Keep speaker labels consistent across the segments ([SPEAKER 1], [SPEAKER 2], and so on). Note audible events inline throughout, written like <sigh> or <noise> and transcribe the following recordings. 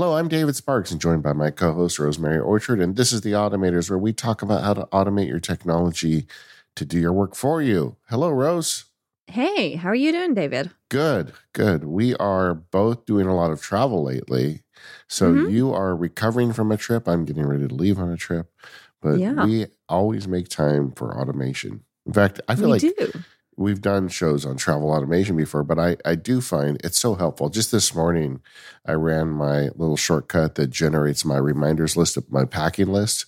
[SPEAKER 1] Hello, I'm David Sparks and joined by my co host, Rosemary Orchard. And this is The Automators, where we talk about how to automate your technology to do your work for you. Hello, Rose.
[SPEAKER 2] Hey, how are you doing, David?
[SPEAKER 1] Good, good. We are both doing a lot of travel lately. So
[SPEAKER 2] Mhm.
[SPEAKER 1] you are recovering from a trip. I'm getting ready to leave on a trip. But
[SPEAKER 2] Yeah.
[SPEAKER 1] we always make time for automation. In fact, I feel
[SPEAKER 2] we
[SPEAKER 1] like
[SPEAKER 2] do.
[SPEAKER 1] We've done shows on travel automation before, but I, I do find it's so helpful. Just this morning, I ran my little shortcut that generates my reminders list of my packing list.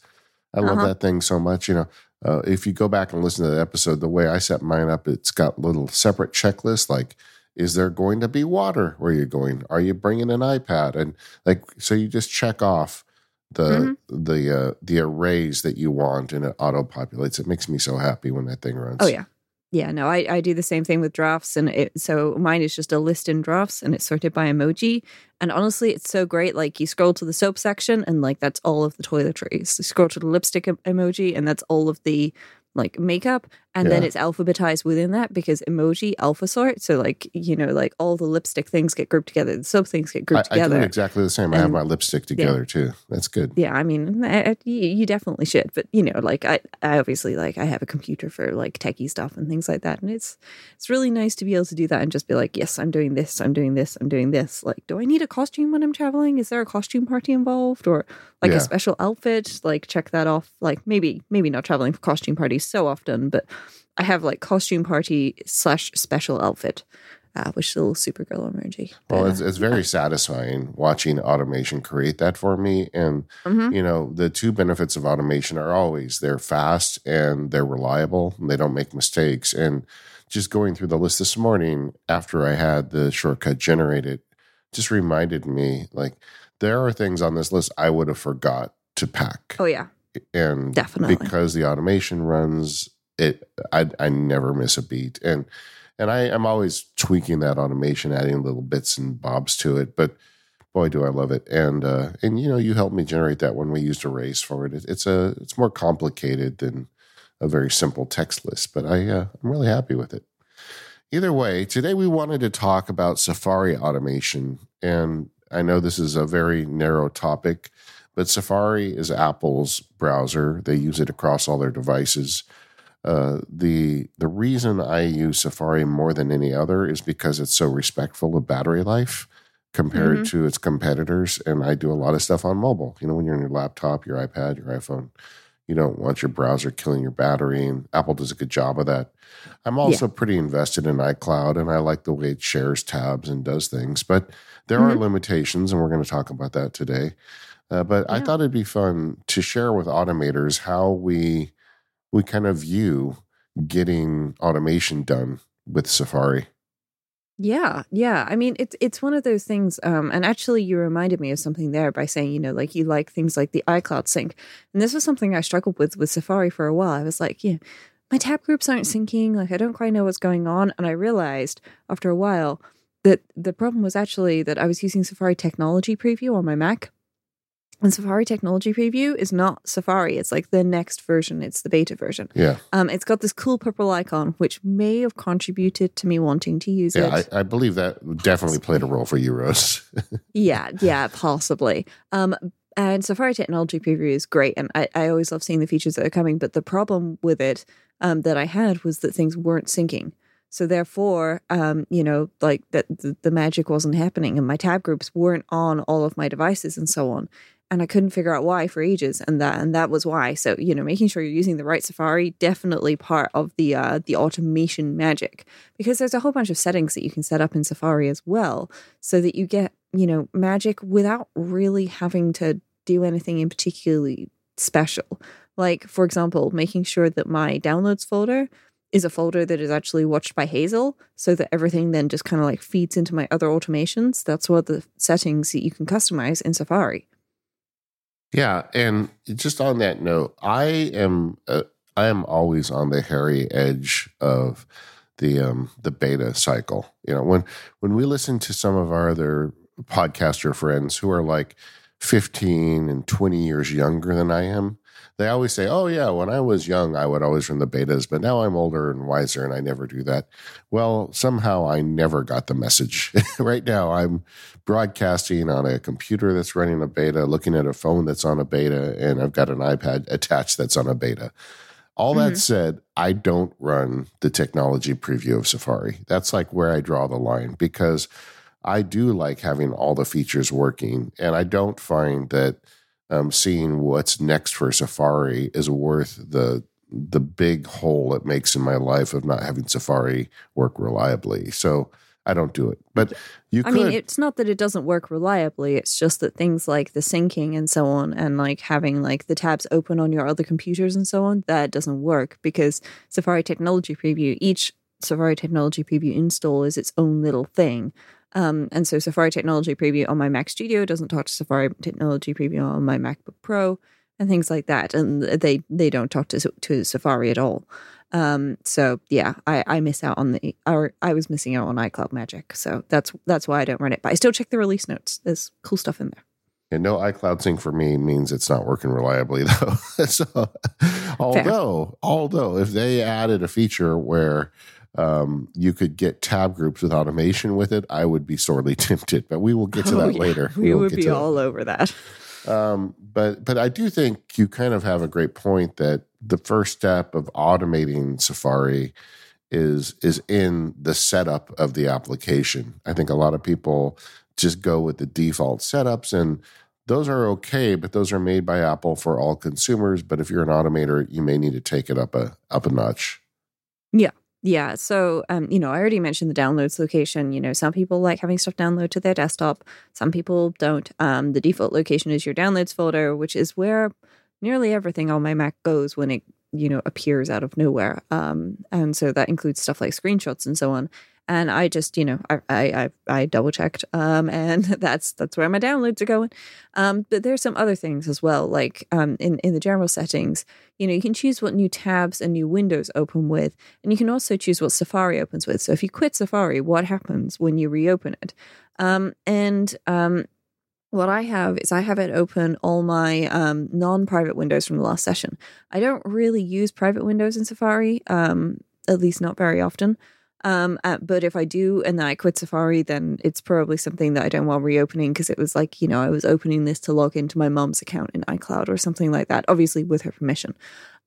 [SPEAKER 1] I love
[SPEAKER 2] Uh-huh.
[SPEAKER 1] that thing so much. You know, uh, if you go back and listen to the episode, the way I set mine up, it's got little separate checklists like, is there going to be water where you're going? Are you bringing an iPad? And like, so you just check off the
[SPEAKER 2] Mm-hmm.
[SPEAKER 1] the uh, the arrays that you want, and it auto populates. It makes me so happy when that thing runs.
[SPEAKER 2] Oh yeah. Yeah, no, I, I do the same thing with drafts and it so mine is just a list in drafts and it's sorted by emoji. And honestly, it's so great. Like you scroll to the soap section and like that's all of the toiletries. You scroll to the lipstick em- emoji and that's all of the like makeup. And then it's alphabetized within that because emoji alpha sort. So like, you know, like all the lipstick things get grouped together, the soap things get
[SPEAKER 1] I,
[SPEAKER 2] grouped
[SPEAKER 1] I do
[SPEAKER 2] together.
[SPEAKER 1] it exactly the same. I have my lipstick together too. That's good.
[SPEAKER 2] yeah i mean I, I- you you definitely should but you know like I, I obviously like i have a computer for like techie stuff and things like that and it's it's really nice to be able to do that and just be like yes i'm doing this i'm doing this i'm doing this like do i need a costume when i'm traveling is there a costume party involved or like
[SPEAKER 1] Yeah.
[SPEAKER 2] a special outfit like check that off like maybe maybe not traveling for costume parties so often but i have like costume party slash special outfit uh, which is a little supergirl emoji
[SPEAKER 1] Well, it's, it's very satisfying watching automation create that for me. And,
[SPEAKER 2] mhm.
[SPEAKER 1] you know, the two benefits of automation are always they're fast and they're reliable and they don't make mistakes. And just going through the list this morning after I had the shortcut generated just reminded me like there are things on this list I would have forgot to pack.
[SPEAKER 2] oh yeah
[SPEAKER 1] and
[SPEAKER 2] Definitely.
[SPEAKER 1] because the automation runs it I, I never miss a beat and and I, I'm always tweaking that automation, adding little bits and bobs to it. But boy, do I love it! And uh, and you know, you helped me generate that when we used arrays for it. it it's a it's more complicated than a very simple text list, but I uh, I'm really happy with it. Either way, today we wanted to talk about Safari automation, and I know this is a very narrow topic, but Safari is Apple's browser. They use it across all their devices. Uh, the the reason I use Safari more than any other is because it's so respectful of battery life compared to its competitors, and I do a lot of stuff on mobile. You know, when you're on your laptop, your iPad, your iPhone, you don't want your browser killing your battery, and Apple does a good job of that. I'm also pretty invested in iCloud, and I like the way it shares tabs and does things, but there are
[SPEAKER 2] Mhm.
[SPEAKER 1] limitations, and we're going to talk about that today. Uh, but I thought it'd be fun to share with automators how we we kind of view getting automation done with Safari.
[SPEAKER 2] Yeah, yeah. I mean, it's it's one of those things. Um, and actually, you reminded me of something there by saying, you know, like you like things like the iCloud sync, and this was something I struggled with with Safari for a while. I was like, yeah, my tab groups aren't syncing. Like, I don't quite know what's going on. And I realized after a while that the problem was actually that I was using Safari Technology Preview on my Mac. And Safari Technology Preview is not Safari. It's like the next version. It's the beta version.
[SPEAKER 1] Yeah,
[SPEAKER 2] Um, it's got this cool purple icon, which may have contributed to me wanting to use
[SPEAKER 1] yeah,
[SPEAKER 2] it.
[SPEAKER 1] I, I believe that definitely played a role for you, Rose. <laughs>
[SPEAKER 2] yeah, yeah, possibly. Um, and Safari Technology Preview is great, and I, I always love seeing the features that are coming. But the problem with it um, that I had was that things weren't syncing. So therefore, um, you know, like that the, the magic wasn't happening, and my tab groups weren't on all of my devices, and so on. And I couldn't figure out why for ages, and that and that was why. So you know, making sure you're using the right Safari definitely part of the uh, the automation magic because there's a whole bunch of settings that you can set up in Safari as well, so that you get you know magic without really having to do anything in particularly special. Like for example, making sure that my downloads folder is a folder that is actually watched by Hazel so that everything then just kind of like feeds into my other automations. That's what the settings that you can customize in Safari.
[SPEAKER 1] Yeah, and just on that note, I am uh, I am always on the hairy edge of the um the beta cycle. You know, when when we listen to some of our other podcaster friends who are like 15 and 20 years younger than I am, they always say, "Oh yeah, when I was young, I would always run the betas, but now I'm older and wiser, and I never do that." Well, somehow I never got the message. <laughs> right now, I'm broadcasting on a computer that's running a beta, looking at a phone that's on a beta, and I've got an iPad attached that's on a beta. All mm-hmm. that said, I don't run the technology preview of Safari. That's like where I draw the line because I do like having all the features working, and I don't find that um, seeing what's next for Safari is worth the the big hole it makes in my life of not having Safari work reliably. So I don't do it. But you can
[SPEAKER 2] I
[SPEAKER 1] could.
[SPEAKER 2] mean, it's not that it doesn't work reliably. It's just that things like the syncing and so on, and like having like the tabs open on your other computers and so on, that doesn't work because Safari Technology Preview, each Safari Technology Preview install is its own little thing. Um, and so Safari Technology Preview on my Mac Studio doesn't talk to Safari Technology Preview on my MacBook Pro and things like that. And they they don't talk to to Safari at all. Um, so yeah, I, I miss out on the or I was missing out on iCloud Magic. So that's that's why I don't run it. But I still check the release notes. There's cool stuff in there.
[SPEAKER 1] And no iCloud sync for me means it's not working reliably <laughs> though. so although Fair. although if they added a feature where um, you could get tab groups with automation with it, I would be sorely <laughs> tempted. But we will get to oh, that yeah. later.
[SPEAKER 2] We, we would be all that. over that.
[SPEAKER 1] Um, but but I do think you kind of have a great point that the first step of automating Safari is is in the setup of the application. I think a lot of people just go with the default setups and those are okay, but those are made by Apple for all consumers. But if you're an automator, you may need to take it up a up a notch.
[SPEAKER 2] Yeah. Yeah. So, um, you know, I already mentioned the downloads location. You know, some people like having stuff download to their desktop. Some people don't. Um, the default location is your downloads folder, which is where nearly everything on my Mac goes when it, you know, appears out of nowhere. Um, and so that includes stuff like screenshots and so on and I just you know I I I, double checked um and <laughs> that's that's where my downloads are going um but there's some other things as well like um in in the general settings you know you can choose what new tabs and new windows open with and you can also choose what Safari opens with so if you quit Safari what happens when you reopen it um and um what I have is I have it open all my um, non-private windows from the last session. I don't really use private windows in Safari, um, at least not very often. Um, uh, but if I do and then I quit Safari, then it's probably something that I don't want reopening because it was like, you know, I was opening this to log into my mom's account in iCloud or something like that, obviously with her permission.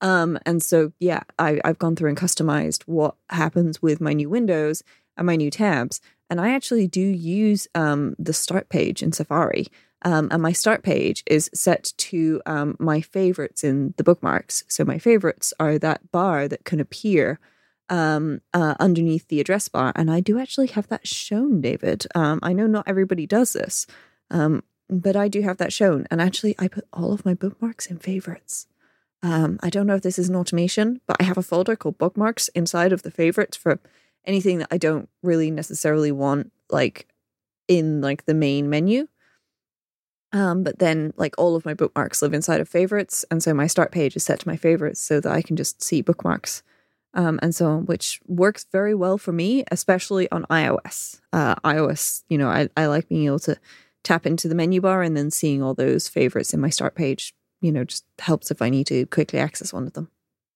[SPEAKER 2] Um, and so, yeah, I, I've gone through and customized what happens with my new windows and my new tabs. And I actually do use um, the start page in Safari. Um, and my start page is set to um, my favorites in the bookmarks. So my favorites are that bar that can appear um, uh, underneath the address bar. And I do actually have that shown, David. Um, I know not everybody does this, um, but I do have that shown. And actually, I put all of my bookmarks in favorites. Um, I don't know if this is an automation, but I have a folder called bookmarks inside of the favorites for anything that I don't really necessarily want, like in like the main menu. Um, but then, like all of my bookmarks live inside of favorites, and so my start page is set to my favorites so that I can just see bookmarks um, and so on, which works very well for me, especially on iOS. Uh, iOS, you know, I, I like being able to tap into the menu bar and then seeing all those favorites in my start page, you know, just helps if I need to quickly access one of them.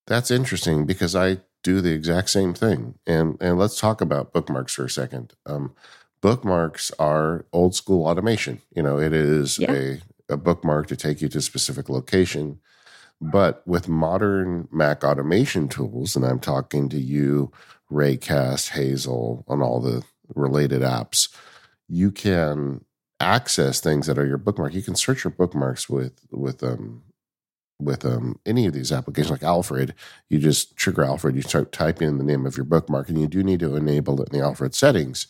[SPEAKER 1] That's interesting because I do the exact same thing. And and let's talk about bookmarks for a second. Um, bookmarks are old school automation. You know, it is yeah. a, a bookmark to take you to a specific location but with modern Mac automation tools, and I'm talking to you, Raycast, Hazel, on all the related apps, you can access things that are your bookmark. You can search your bookmarks with with um with um any of these applications like Alfred. You just trigger Alfred, you start typing in the name of your bookmark, and you do need to enable it in the Alfred settings.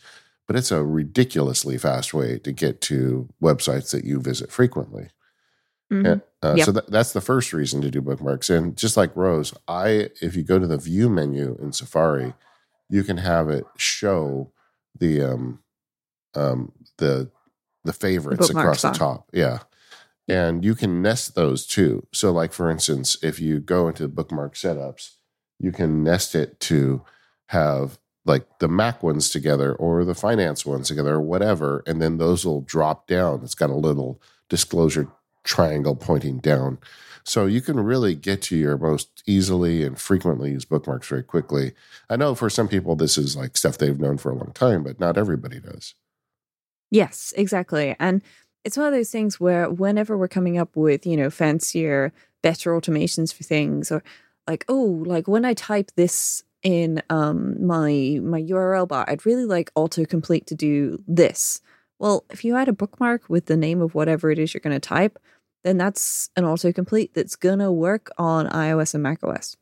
[SPEAKER 1] But it's a ridiculously fast way to get to websites that you visit frequently. Mm-hmm. Uh, yep. So that, that's the first reason to do bookmarks. And just like Rose, I if you go to the View menu in Safari, you can have it show the um, um, the the favorites across the top. Yeah. And you can nest those too. So, like for instance, if you go into bookmark setups, you can nest it to have like the Mac ones together or the finance ones together or whatever. And then those will drop down. It's got a little disclosure triangle pointing down. So you can really get to your most easily and frequently used bookmarks very quickly. I know for some people this is like stuff they've known for a long time, but not everybody does.
[SPEAKER 2] Yes, exactly. And it's one of those things where whenever we're coming up with, you know, fancier, better automations for things or like, oh, like when I type this in um my my URL bar, I'd really like autocomplete to do this. Well, if you add a bookmark with the name of whatever it is you're going to type, then that's an autocomplete that's going to work on iOS and macOS.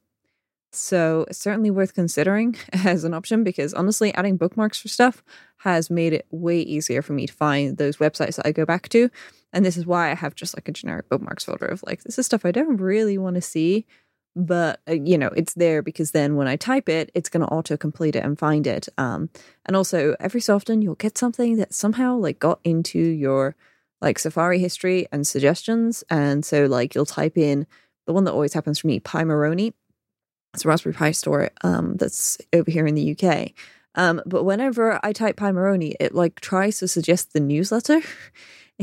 [SPEAKER 2] So it's certainly worth considering <laughs> as an option because honestly, adding bookmarks for stuff has made it way easier for me to find those websites that I go back to. And this is why I have just like a generic bookmarks folder of like, this is stuff I don't really want to see, but uh, you know, it's there because then when I type it, it's going to auto complete it and find it. Um, and also, every so often, you'll get something that somehow like got into your like Safari history and suggestions. And so, like, you'll type in the one that always happens for me, Pimoroni. It's a Raspberry Pi store um, that's over here in the UK. Um, but whenever I type Pimoroni, it like tries to suggest the newsletter. <laughs>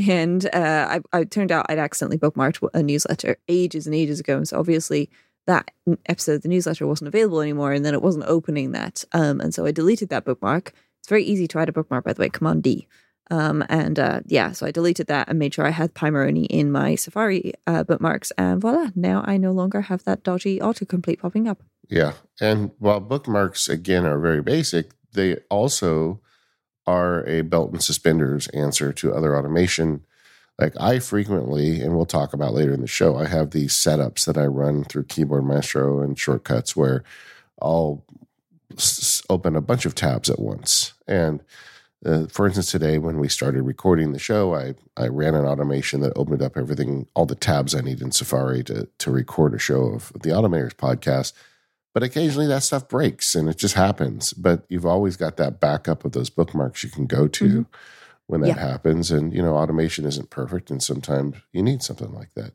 [SPEAKER 2] And uh, I, I turned out I'd accidentally bookmarked a newsletter ages and ages ago. And so obviously that episode of the newsletter wasn't available anymore. And then it wasn't opening that. Um, and so I deleted that bookmark. It's very easy to add a bookmark, by the way, Command D. Um, and uh, yeah, so I deleted that and made sure I had Pimoroni in my Safari uh, bookmarks. And voila, now I no longer have that dodgy autocomplete popping up.
[SPEAKER 1] Yeah. And while bookmarks, again, are very basic, they also are a belt and suspenders answer to other automation. Like I frequently, and we'll talk about later in the show, I have these setups that I run through Keyboard Maestro and shortcuts where I'll s- open a bunch of tabs at once. And uh, for instance, today when we started recording the show, I, I ran an automation that opened up everything, all the tabs I need in Safari to, to record a show of the Automators podcast. But occasionally that stuff breaks and it just happens. But you've always got that backup of those bookmarks you can go to mm-hmm. When that yeah. happens. And, you know, automation isn't perfect. And sometimes you need something like that.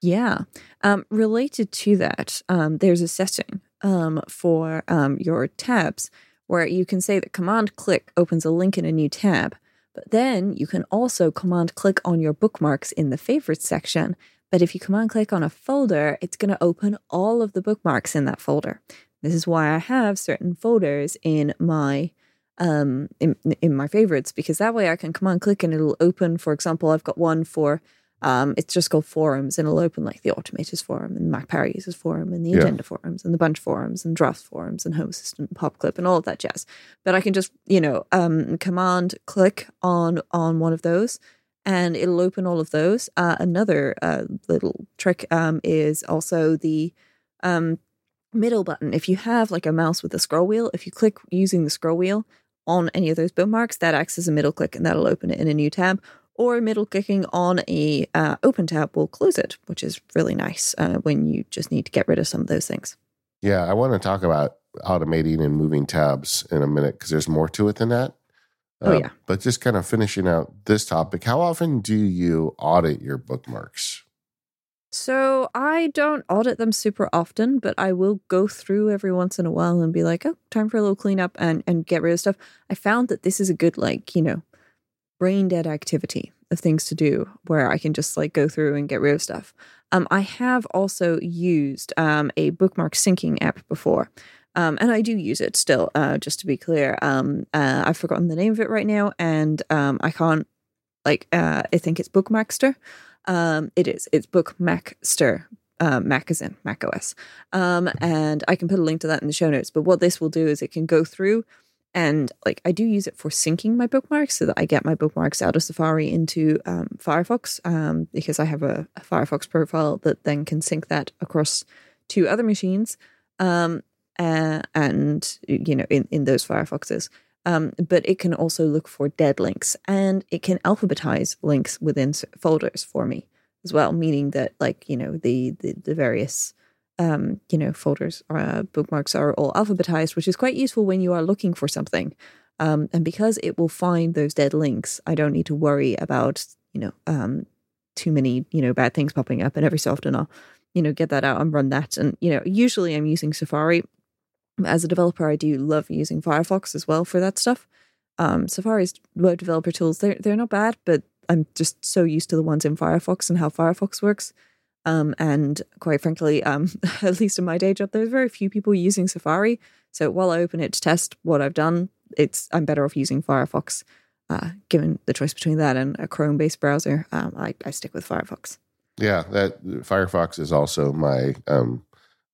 [SPEAKER 2] Yeah. Um, related to that, um, there's a setting um, for um, your tabs where you can say that command click opens a link in a new tab, but then you can also command click on your bookmarks in the favorites section. But if you command click on a folder, it's going to open all of the bookmarks in that folder. This is why I have certain folders in my um in in my favorites because that way I can command click and it'll open for example I've got one for um, it's just called forums, and it'll open like the Automators forum and Mac Power Users forum and the yeah. Agenda forums and the Bunch forums and Draft forums and Home Assistant, PopClip, and all of that jazz. But I can just you know um, command click on on one of those, and it'll open all of those. Uh, another uh, little trick um, is also the um, middle button. If you have like a mouse with a scroll wheel, if you click using the scroll wheel on any of those bookmarks, that acts as a middle click and that'll open it in a new tab or middle clicking on a uh, open tab will close it, which is really nice uh, when you just need to get rid of some of those things.
[SPEAKER 1] Yeah, I want to talk about automating and moving tabs in a minute because there's more to it than that.
[SPEAKER 2] Oh, uh, oh, yeah.
[SPEAKER 1] But just kind of finishing out this topic, how often do you audit your bookmarks?
[SPEAKER 2] So I don't audit them super often, but I will go through every once in a while and be like, oh, time for a little cleanup and, and get rid of stuff. I found that this is a good, like, you know, brain dead activity of things to do where I can just like go through and get rid of stuff. Um, I have also used um, a bookmark syncing app before. Um, and I do use it still, uh, just to be clear. Um, uh, I've forgotten the name of it right now, and um, I can't, like, uh, I think it's BookMacster. Um, it is. It's BookMacster, uh, Mac is in Mac OS. Um, and I can put a link to that in the show notes. But what this will do is it can go through and like I do use it for syncing my bookmarks so that I get my bookmarks out of Safari into um, Firefox um, because I have a, a, Firefox profile that then can sync that across to other machines um, uh, and you know in, in those Firefoxes. Um, but it can also look for dead links and it can alphabetize links within folders for me as well, meaning that like you know the the, the various um, you know, folders, uh, bookmarks are all alphabetized, which is quite useful when you are looking for something. Um, and because it will find those dead links, I don't need to worry about, you know, um, too many, you know, bad things popping up. And every so often I'll, you know, get that out and run that. And, you know, usually I'm using Safari. As a developer, I do love using Firefox as well for that stuff. Um, Safari's web developer tools, they're, they're not bad, but I'm just so used to the ones in Firefox and how Firefox works. Um, and quite frankly, um, <laughs> at least in my day job, there's very few people using Safari. So while I open it to test what I've done, it's I'm better off using Firefox. Uh, given the choice between that and a Chrome-based browser, um, I, I stick with Firefox.
[SPEAKER 1] Yeah, that Firefox is also my um,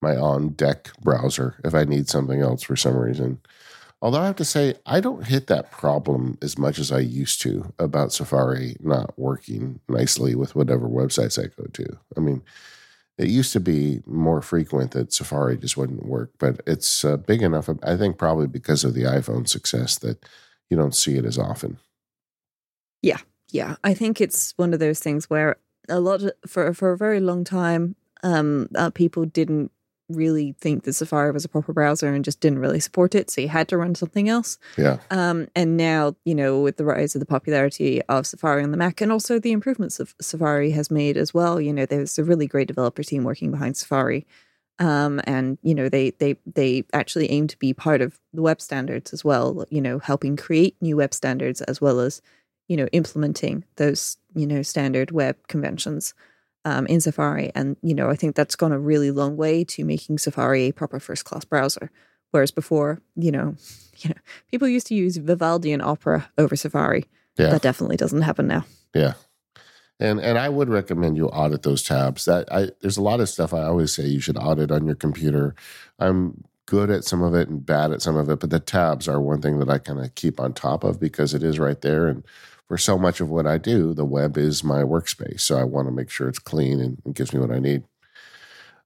[SPEAKER 1] my on deck browser if I need something else for some reason. Although I have to say, I don't hit that problem as much as I used to about Safari not working nicely with whatever websites I go to. I mean, it used to be more frequent that Safari just wouldn't work, but it's uh, big enough, I think, probably because of the iPhone success that you don't see it as often.
[SPEAKER 2] Yeah, yeah. I think it's one of those things where a lot of, for for a very long time, um, uh, people didn't really think that Safari was a proper browser and just didn't really support it. So you had to run something else.
[SPEAKER 1] Yeah.
[SPEAKER 2] Um, and now, you know, with the rise of the popularity of Safari on the Mac and also the improvements of Safari has made as well, you know, there's a really great developer team working behind Safari. Um, and you know they they they actually aim to be part of the web standards as well. You know, helping create new web standards as well as you know implementing those you know standard web conventions um, in Safari. And, you know, I think that's gone a really long way to making Safari a proper first class browser. Whereas before, you know, <laughs> you know, people used to use Vivaldi and Opera over Safari. Yeah. That definitely doesn't happen now.
[SPEAKER 1] Yeah. And and I would recommend you audit those tabs. That I there's a lot of stuff I always say you should audit on your computer. I'm good at some of it and bad at some of it, but the tabs are one thing that I kind of keep on top of because it is right there and for so much of what I do, the web is my workspace. So I want to make sure it's clean and, gives me what I need.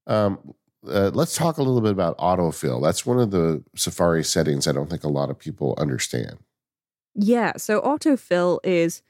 [SPEAKER 1] Um, uh, let's talk a little bit about autofill. That's one of the Safari settings I don't think a lot of people understand.
[SPEAKER 2] Yeah. So autofill is,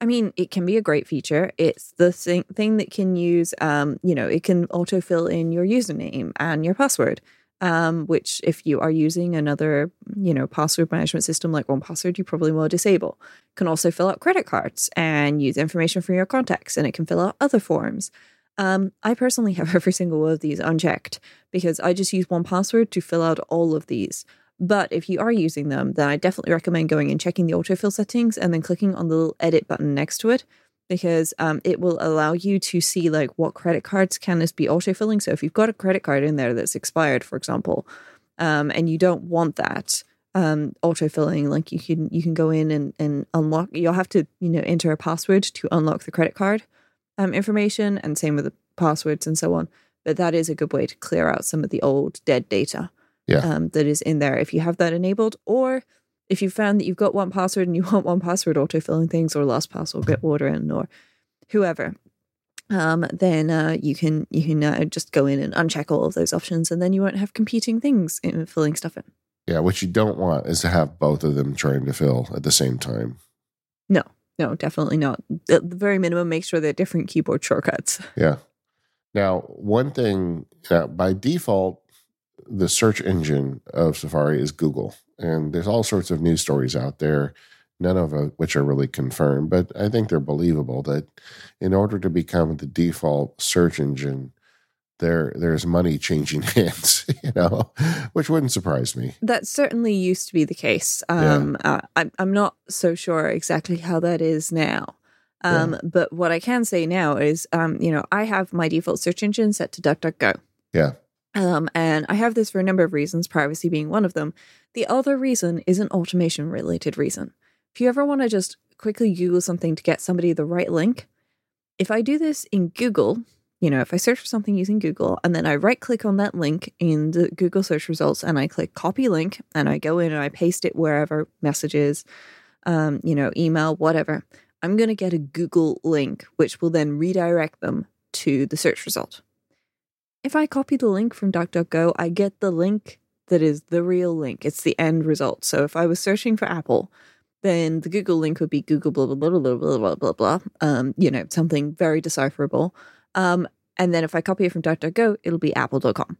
[SPEAKER 2] I mean, it can be a great feature. It's the thing, thing that can use, um, you know, it can autofill in your username and your password um, which if you are using another, you know, password management system like 1Password, you probably will disable. Can also fill out credit cards and use information from your contacts, and it can fill out other forms. Um, I personally have <laughs> every single one of these unchecked because I just use 1Password to fill out all of these. But if you are using them, then I definitely recommend going and checking the autofill settings and then clicking on the little edit button next to it because um, it will allow you to see like what credit cards can this be autofilling. So if you've got a credit card in there that's expired, for example, um, and you don't want that um, autofilling, like you can you can go in and, and unlock. You'll have to you know enter a password to unlock the credit card um, information, and same with the passwords and so on. But that is a good way to clear out some of the old dead data
[SPEAKER 1] yeah.
[SPEAKER 2] um, that is in there if you have that enabled, or if you found that you've got 1Password and you <laughs> want 1Password autofilling things or LastPass or Bitwarden or whoever, um, then uh, you can you can uh, just go in and uncheck all of those options, and then you won't have competing things in filling stuff in.
[SPEAKER 1] Yeah, what you don't want is to have both of them trying to fill at the same time.
[SPEAKER 2] No, no, definitely not. At the very minimum, make sure they're different keyboard shortcuts. <laughs>
[SPEAKER 1] Yeah. Now, one thing uh, by default, the search engine of Safari is Google. And there's all sorts of news stories out there, none of which are really confirmed, but I think they're believable that in order to become the default search engine, there there's money changing <laughs> hands, you know, which wouldn't surprise me.
[SPEAKER 2] That certainly used to be the case. Um, yeah. uh, I'm I'm not so sure exactly how that is now. Um, yeah. But what I can say now is, um, you know, I have my default search engine set to DuckDuckGo.
[SPEAKER 1] Yeah.
[SPEAKER 2] Um, and I have this for a number of reasons, privacy being one of them. The other reason is an automation related reason. If you ever want to just quickly Google something to get somebody the right link, if I do this in Google, you know, if I search for something using Google and then I right click on that link in the Google search results and I click copy link and I go in and I paste it wherever messages, um, you know, email, whatever, I'm going to get a Google link, which will then redirect them to the search result. If I copy the link from DuckDuckGo, I get the link that is the real link. It's the end result. So if I was searching for Apple, then the Google link would be Google blah blah blah blah blah blah blah blah. Um, you know, something very decipherable. Um, and then if I copy it from DuckDuckGo, it'll be apple.com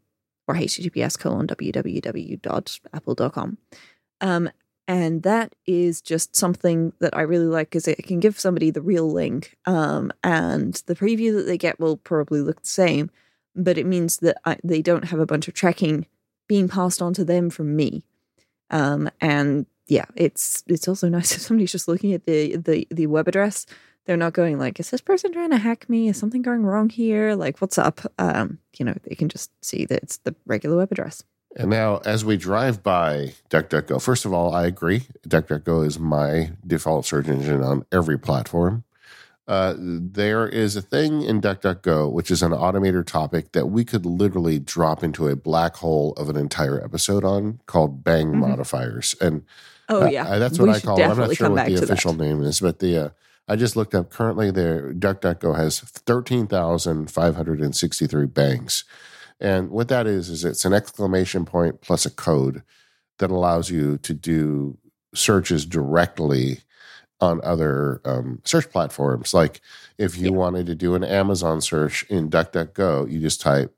[SPEAKER 2] or https colon www.apple.com. Um, and that is just something that I really like because it can give somebody the real link. Um, and the preview that they get will probably look the same, but it means that I, they don't have a bunch of tracking being passed on to them from me. Um, and yeah, it's it's also <laughs> nice if somebody's just looking at the the the web address they're not going like, is this person trying to hack me? Is something going wrong here? Like, what's up? Um, you know, they can just see that it's the regular web address.
[SPEAKER 1] And now, as we drive by DuckDuckGo, first of all, I agree. DuckDuckGo is my default search engine on every platform. Uh, there is a thing in DuckDuckGo, which is an automator topic that we could literally drop into a black hole of an entire episode on called bang mm-hmm. modifiers. And
[SPEAKER 2] oh,
[SPEAKER 1] uh,
[SPEAKER 2] yeah.
[SPEAKER 1] that's what we I call it. I'm not sure what the official that. name is, but the, uh, I just looked up currently there, DuckDuckGo has 13,563 bangs. And what that is, is it's an exclamation point plus a code that allows you to do searches directly on other um, search platforms. Like if you yeah. wanted to do an Amazon search in DuckDuckGo, you just type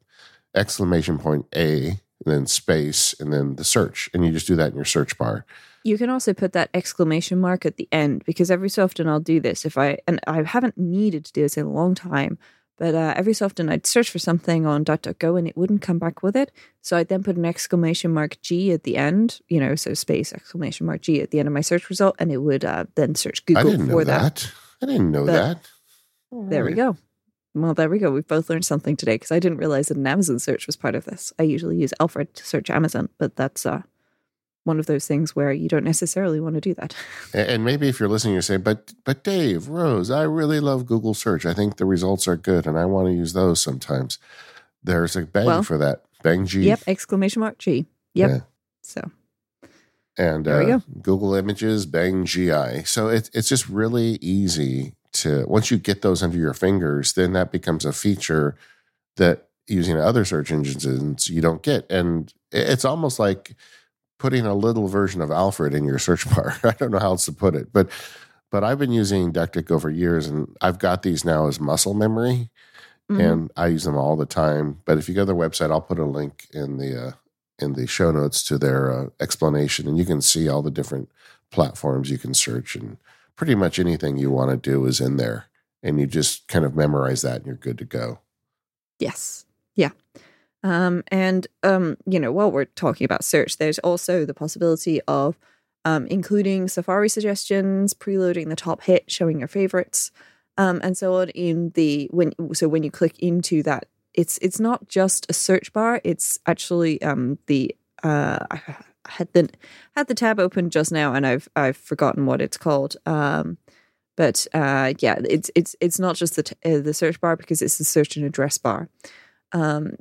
[SPEAKER 1] exclamation point A, and then space, and then the search, and you just do that in your search bar.
[SPEAKER 2] You can also put that exclamation mark at the end because every so often I'll do this if I and I haven't needed to do this in a long time. But uh, every so often I'd search for something on DuckDuckGo and it wouldn't come back with it. So I'd then put an exclamation mark G at the end, you know, so space exclamation mark G at the end of my search result, and it would uh, then search Google for that. that.
[SPEAKER 1] I didn't know but that.
[SPEAKER 2] there we go. Well, there we go. We've both learned something today because I didn't realize that an Amazon search was part of this. I usually use Alfred to search Amazon, but that's uh, one of those things where you don't necessarily want to do that. <laughs>
[SPEAKER 1] And maybe if you're listening, you're saying, "But, but Dave, Rose, I really love Google search. I think the results are good, and I want to use those sometimes." There's a bang well, for that. Bang G.
[SPEAKER 2] Yep. Exclamation mark G. Yep. Yeah. So.
[SPEAKER 1] And uh, Google Images, Bang GI. So it's it's just really easy to once you get those under your fingers, then that becomes a feature that using other search engines you don't get, and it's almost like putting a little version of Alfred in your search <laughs> bar. I don't know how else to put it, but but I've been using DuckDuckGo for years, and I've got these now as muscle memory, mm-hmm. and I use them all the time. But if you go to their website, I'll put a link in the uh, in the show notes to their uh, explanation, and you can see all the different platforms you can search, and pretty much anything you want to do is in there, and you just kind of memorize that, and you're good to go.
[SPEAKER 2] Yes. Um, and, um, you know, while we're talking about search, there's also the possibility of um, including Safari suggestions, preloading the top hit, showing your favorites, um, and so on. In the when so when you click into that, it's it's not just a search bar. It's actually um, the uh, I had the had the tab open just now, and I've I've forgotten what it's called. Um, but uh, yeah, it's it's it's not just the t- uh, the search bar because it's the search and address bar. Um,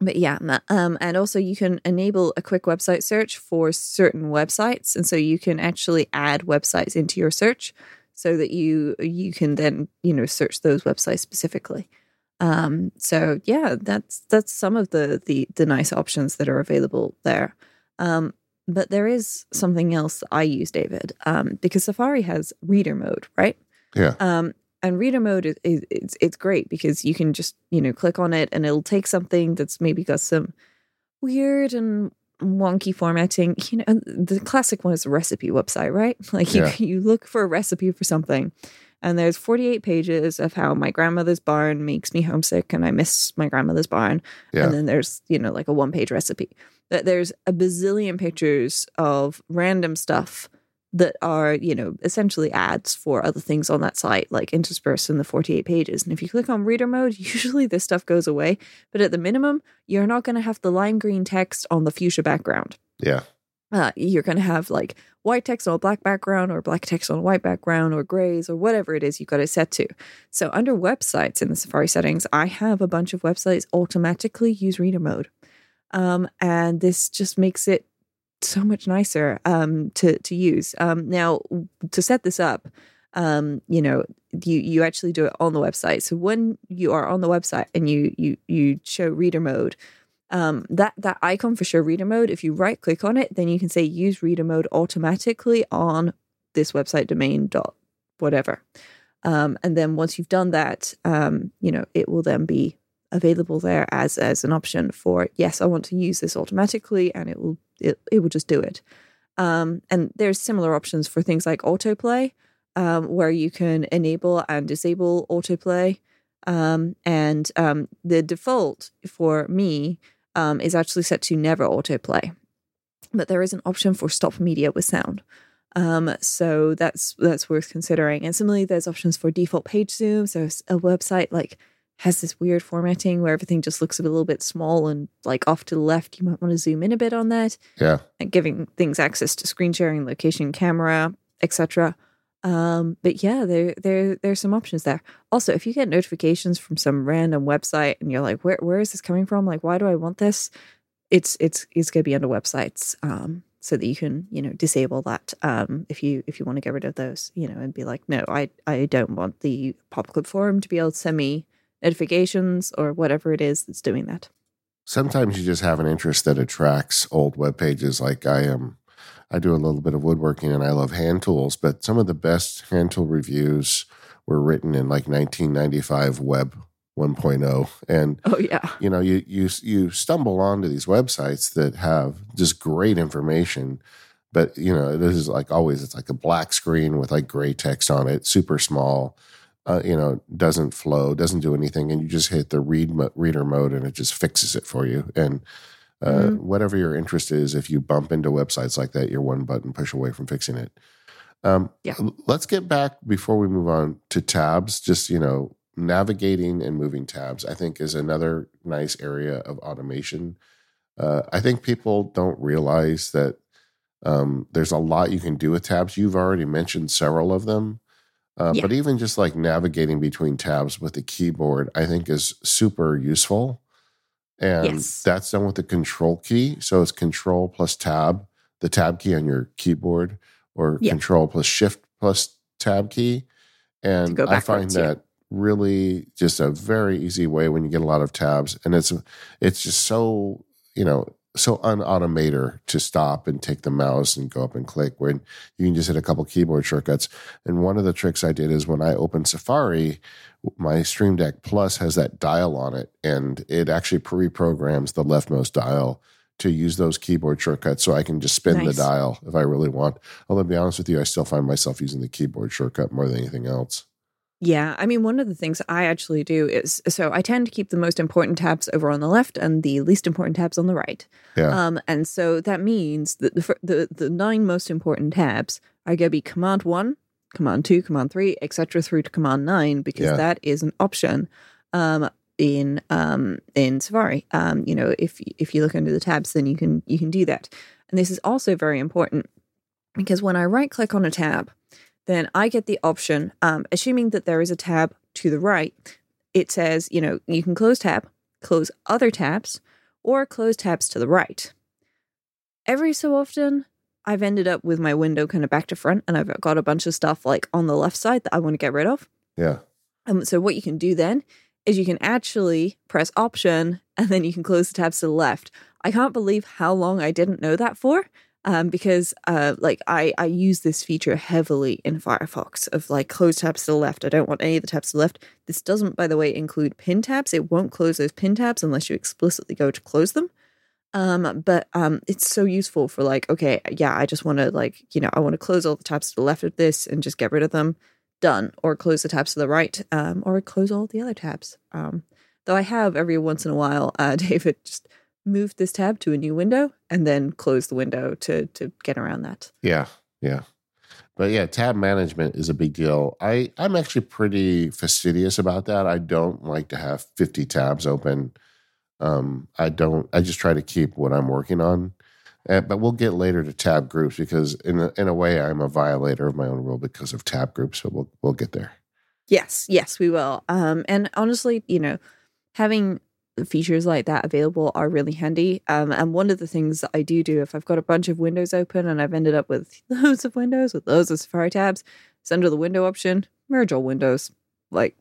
[SPEAKER 2] but yeah, um, and also you can enable a quick website search for certain websites, and so you can actually add websites into your search, so that you you can then you know search those websites specifically. Um, so yeah, that's that's some of the the the nice options that are available there. Um, but there is something else I use, David, um, because Safari has reader mode, right?
[SPEAKER 1] Yeah.
[SPEAKER 2] Um, and reader mode is, is it's, it's great because you can just you know click on it and it'll take something that's maybe got some weird and wonky formatting you know the classic one is a recipe website right <laughs> like you, yeah. you look for a recipe for something and there's 48 pages of how my grandmother's barn makes me homesick and i miss my grandmother's barn yeah. and then there's you know like a one page recipe But there's a bazillion pictures of random stuff that are, you know, essentially ads for other things on that site, like interspersed in the 48 pages. And if you click on reader mode, <laughs> usually this stuff goes away. But at the minimum, you're not going to have the lime green text on the fuchsia background.
[SPEAKER 1] Yeah.
[SPEAKER 2] Uh, you're going to have like white text on a black background or black text on a white background or grays or whatever it is you've got it set to. So under websites in the Safari settings, I have a bunch of websites automatically use reader mode. Um, and this just makes it so much nicer um, to to use. Um, now, to set this up, um, you know, you you actually do it on the website. So when you are on the website and you you you show reader mode, um, that that icon for show reader mode, if you right click on it, then you can say use reader mode automatically on this website domain dot whatever. Um, and then once you've done that, um, you know, it will then be available there as as an option for yes, I want to use this automatically, and it will it, it will just do it. Um, and there's similar options for things like autoplay, um, where you can enable and disable autoplay. Um, and um, the default for me um, is actually set to never autoplay, but there is an option for stop media with sound. Um, so that's that's worth considering. And similarly, there's options for default page zoom. So a website like has this weird formatting where everything just looks a little bit small and like off to the left. You might want to zoom in a bit on that.
[SPEAKER 1] Yeah.
[SPEAKER 2] And giving things access to screen sharing, location, camera, etc. Um, but yeah, there there there's some options there. Also, if you get notifications from some random website and you're like, where where is this coming from? Like, why do I want this? It's it's it's gonna be under websites. Um, so that you can you know disable that um, if you if you want to get rid of those you know and be like no I I don't want the PopClip forum to be able to send me notifications or whatever it is that's doing that.
[SPEAKER 1] Sometimes you just have an interest that attracts old web pages. Like I am, I do a little bit of woodworking and I love hand tools, but some of the best hand tool reviews were written in like 1995 web 1.0 and
[SPEAKER 2] oh yeah
[SPEAKER 1] you know you you you stumble onto these websites that have just great information but you know this is like always it's like a black screen with like gray text on it super small uh, you know, doesn't flow, doesn't do anything, and you just hit the read mo- reader mode, and it just fixes it for you. And uh, mm-hmm. whatever your interest is, if you bump into websites like that, you're one button push away from fixing it. Um, yeah. Let's get back before we move on to tabs. Just you know, navigating and moving tabs, I think, is another nice area of automation. Uh, I think people don't realize that um, there's a lot you can do with tabs. You've already mentioned several of them. Uh, yeah. But even just like navigating between tabs with the keyboard, I think is super useful. And yes. that's done with the control key. So it's control plus tab, the tab key on your keyboard, or yeah. control plus shift plus tab key. And I find that yeah. really just a very easy way when you get a lot of tabs. And it's it's just so, you know, so unautomator to stop and take the mouse and go up and click when you can just hit a couple keyboard shortcuts. And one of the tricks I did is when I open Safari, my Stream Deck Plus has that dial on it, and it actually pre-programs the leftmost dial to use those keyboard shortcuts so I can just spin nice. the dial if I really want. Although to be honest with you, I still find myself using the keyboard shortcut more than anything else.
[SPEAKER 2] Yeah, I mean, one of the things I actually do is so I tend to keep the most important tabs over on the left and the least important tabs on the right.
[SPEAKER 1] Yeah.
[SPEAKER 2] Um, and so that means that the the, the nine most important tabs are going to be Command One, Command Two, Command Three, etc., through to Command Nine because yeah. that is an option. Um, in um in Safari, um, you know, if if you look under the tabs, then you can you can do that. And this is also very important because when I right click on a tab, then I get the option, um, assuming that there is a tab to the right, it says, you know, you can close tab, close other tabs, or close tabs to the right. Every so often, I've ended up with my window kind of back to front, and I've got a bunch of stuff like on the left side that I want to get rid of.
[SPEAKER 1] Yeah.
[SPEAKER 2] Um, so what you can do then is you can actually press Option, and then you can close the tabs to the left. I can't believe how long I didn't know that for um, because uh, like I I use this feature heavily in Firefox of like close tabs to the left. I don't want any of the tabs to the left. This doesn't, by the way, include pin tabs. It won't close those pin tabs unless you explicitly go to close them. Um, but um, it's so useful for like, okay, yeah, I just want to like, you know, I want to close all the tabs to the left of this and just get rid of them. Done. Or close the tabs to the right. Um, or close all the other tabs. Um, though I have every once in a while, uh, <laughs> David just move this tab to a new window and then close the window to to get around that.
[SPEAKER 1] Yeah, yeah. But yeah, tab management is a big deal. I I'm actually pretty fastidious about that. I don't like to have 50 tabs open. Um, I don't. I just try to keep what I'm working on. Uh, but we'll get later to tab groups because in a, in a way I'm a violator of my own rule because of tab groups. But we'll we'll get there.
[SPEAKER 2] Yes, yes, we will. Um, and honestly, you know, having features like that available are really handy. Um, and one of the things that I do do if I've got a bunch of windows open and I've ended up with <laughs> loads of windows with loads of Safari tabs, is under the window option, merge all windows. Like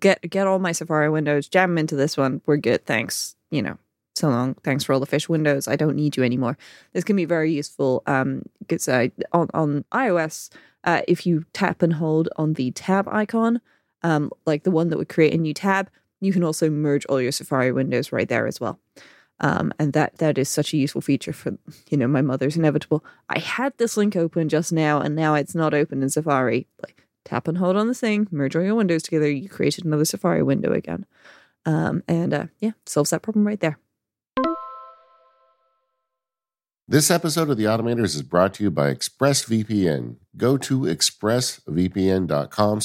[SPEAKER 2] get get all my Safari windows, jam them into this one. We're good. Thanks. You know, so long. Thanks for all the fish windows. I don't need you anymore. This can be very useful. Um, because I on on iOS, uh, if you tap and hold on the tab icon, um, like the one that would create a new tab, you can also merge all your Safari windows right there as well. Um, and that that is such a useful feature for you know my mother's inevitable. I had this link open just now, and now it's not open in Safari. Like tap and hold on the thing, merge all your windows together. You created another Safari window again, um, and uh, yeah, solves that problem right there.
[SPEAKER 1] This episode of The Automators is brought to you by ExpressVPN. Go to expressvpn.com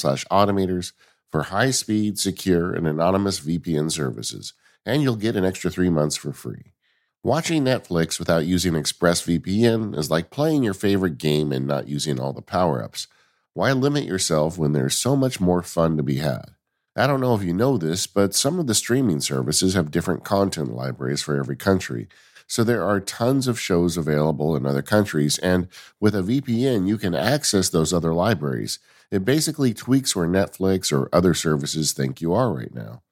[SPEAKER 1] for high-speed, secure, and anonymous VPN services, and you'll get an extra three months for free. Watching Netflix without using ExpressVPN is like playing your favorite game and not using all the power-ups. Why limit yourself when there's so much more fun to be had? I don't know if you know this, but some of the streaming services have different content libraries for every country. So there are tons of shows available in other countries, and with a VPN, you can access those other libraries. It basically tweaks where Netflix or other services think you are right now.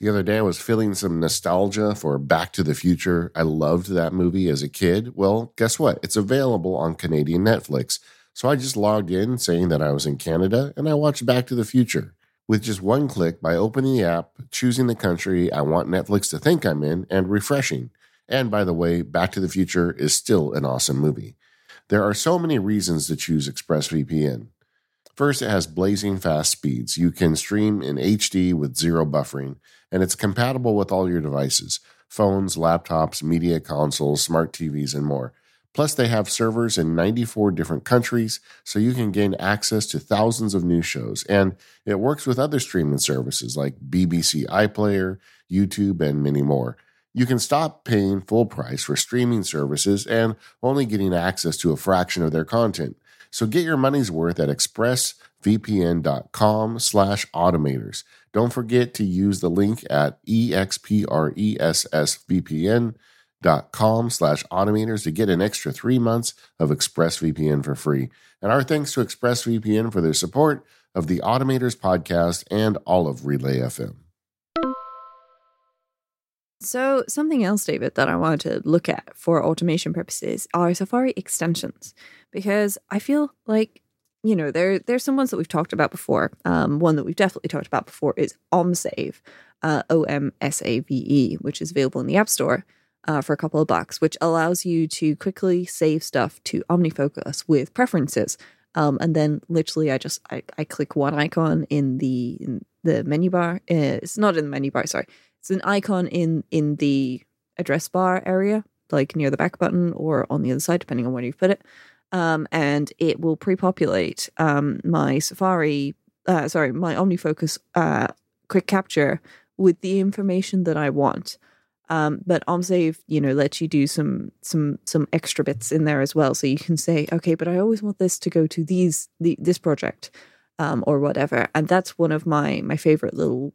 [SPEAKER 1] The other day, I was feeling some nostalgia for Back to the Future. I loved that movie as a kid. Well, guess what? It's available on Canadian Netflix. So I just logged in saying that I was in Canada and I watched Back to the Future. With just one click by opening the app, choosing the country I want Netflix to think I'm in, and refreshing. And by the way, Back to the Future is still an awesome movie. There are so many reasons to choose ExpressVPN. First, it has blazing fast speeds. You can stream in HD with zero buffering, and it's compatible with all your devices phones, laptops, media consoles, smart TVs, and more. Plus, they have servers in 94 different countries, so you can gain access to thousands of new shows. And it works with other streaming services like BBC iPlayer, YouTube, and many more. You can stop paying full price for streaming services and only getting access to a fraction of their content. So get your money's worth at expressvpn.com slash automators. Don't forget to use the link at expressvpn.com slash automators to get an extra three months of ExpressVPN for free. And our thanks to ExpressVPN for their support of the Automators podcast and all of Relay FM.
[SPEAKER 2] So, something else, David, that I wanted to look at for automation purposes are Safari extensions, because I feel like you know there there's some ones that we've talked about before. Um, one that we've definitely talked about before is OmSave, uh, O M S A V E, which is available in the App Store uh, for a couple of bucks, which allows you to quickly save stuff to OmniFocus with preferences. Um, and then literally, I just I, I click one icon in the in the menu bar. Uh, it's not in the menu bar, sorry it's an icon in in the address bar area, like near the back button or on the other side, depending on where you put it. Um, and it will pre-populate um, my Safari, uh, sorry, my OmniFocus uh, quick capture with the information that I want. Um, but OmSave, you know, lets you do some some some extra bits in there as well. So you can say, okay, but I always want this to go to these the, this project um, or whatever. And that's one of my my favorite little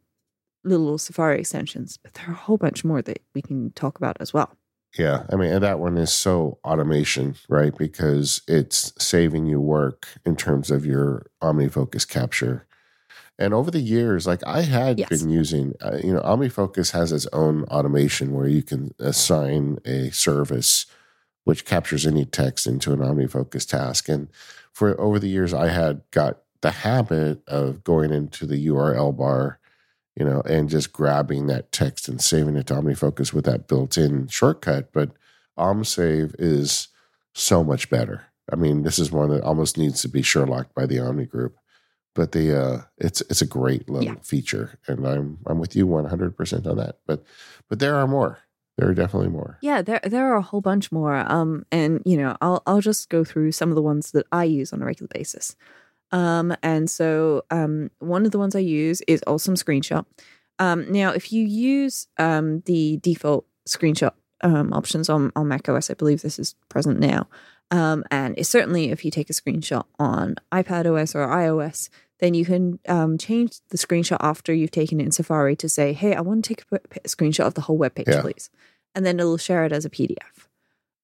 [SPEAKER 2] little Safari extensions, but there are a whole bunch more that we can talk about as well.
[SPEAKER 1] Yeah, I mean, and that one is so automation, right? Because it's saving you work in terms of your OmniFocus capture. And over the years, like I had yes. been using, uh, you know, OmniFocus has its own automation where you can assign a service which captures any text into an OmniFocus task. And for over the years, I had got the habit of going into the URL bar you know, and just grabbing that text and saving it to OmniFocus with that built-in shortcut. But OmSave is so much better. I mean, this is one that almost needs to be Sherlock by the Omni Group. But the uh, it's it's a great little yeah. feature, and I'm I'm with you 100 percent on that. But but there are more. There are definitely more.
[SPEAKER 2] Yeah, there there are a whole bunch more. Um, and you know, I'll I'll just go through some of the ones that I use on a regular basis. Um, and so um, one of the ones I use is Awesome Screenshot. Um, now, if you use um, the default screenshot um, options on, on Mac OS, I believe this is present now. Um, and it's certainly if you take a screenshot on iPad OS or iOS, then you can um, change the screenshot after you've taken it in Safari to say, hey, I want to take a, a screenshot of the whole web page, yeah. please. And then it'll share it as a PDF.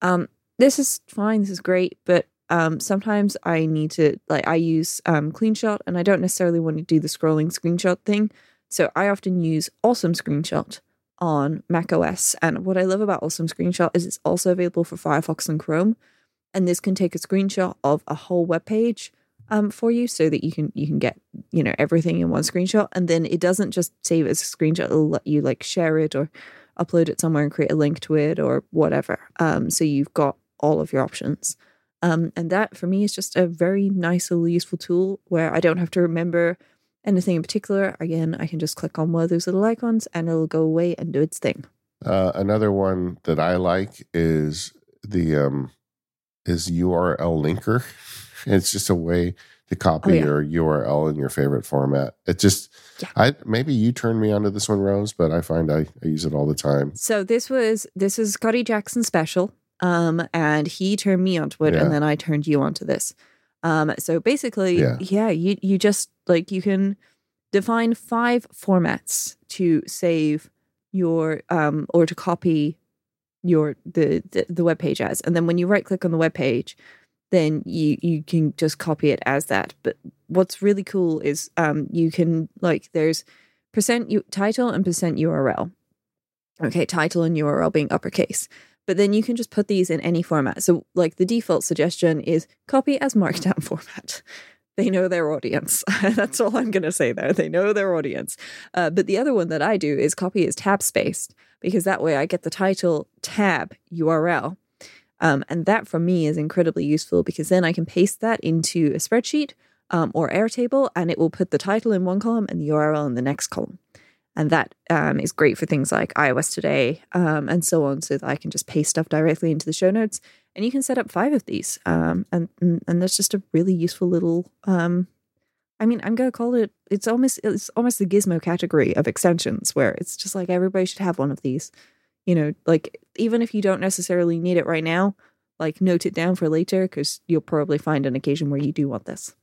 [SPEAKER 2] Um, this is fine, this is great, but um, sometimes I need to like I use um, CleanShot and I don't necessarily want to do the scrolling screenshot thing. So I often use Awesome Screenshot on Mac OS. And what I love about Awesome Screenshot is it's also available for Firefox and Chrome. And this can take a screenshot of a whole web page um, for you so that you can you can get you know everything in one screenshot. And then it doesn't just save as a screenshot; it'll let you like share it or upload it somewhere and create a link to it or whatever. Um, so you've got all of your options. Um, and that for me is just a very nice little useful tool where I don't have to remember anything in particular. Again, I can just click on one of those little icons and it'll go away and do its thing.
[SPEAKER 1] Uh, another one that I like is the um, is URL linker. <laughs> It's just a way to copy
[SPEAKER 2] Oh, yeah.
[SPEAKER 1] your URL in your favorite format. It just,
[SPEAKER 2] Yeah.
[SPEAKER 1] I maybe you turned me onto this one, Rose, but I find I, I use it all the time.
[SPEAKER 2] So this was this is Scotty Jackson special. Um, and he turned me onto it,
[SPEAKER 1] Yeah.
[SPEAKER 2] and then I turned you onto this. Um, so basically,
[SPEAKER 1] Yeah.
[SPEAKER 2] yeah, you you just like you can define five formats to save your um or to copy your the the, the web page as, and then when you right click on the web page, then you you can just copy it as that. But what's really cool is um you can like there's percent u- title and percent URL. Okay, title and URL being uppercase. But then you can just put these in any format. So, like the default suggestion is copy as markdown <laughs> format. They know their audience. <laughs> That's all I'm going to say there. They know their audience. Uh, but the other one that I do is copy as tab spaced because that way I get the title tab URL. Um, and that for me is incredibly useful because then I can paste that into a spreadsheet um, or Airtable and it will put the title in one column and the URL in the next column. And that um, is great for things like iOS Today um, and so on, so that I can just paste stuff directly into the show notes. And you can set up five of these, um, and, and that's just a really useful little. Um, I mean, I'm gonna call it. It's almost it's almost the Gizmo category of extensions, where it's just like everybody should have one of these. You know, like even if you don't necessarily need it right now, like note it down for later because you'll probably find an occasion where you do want this.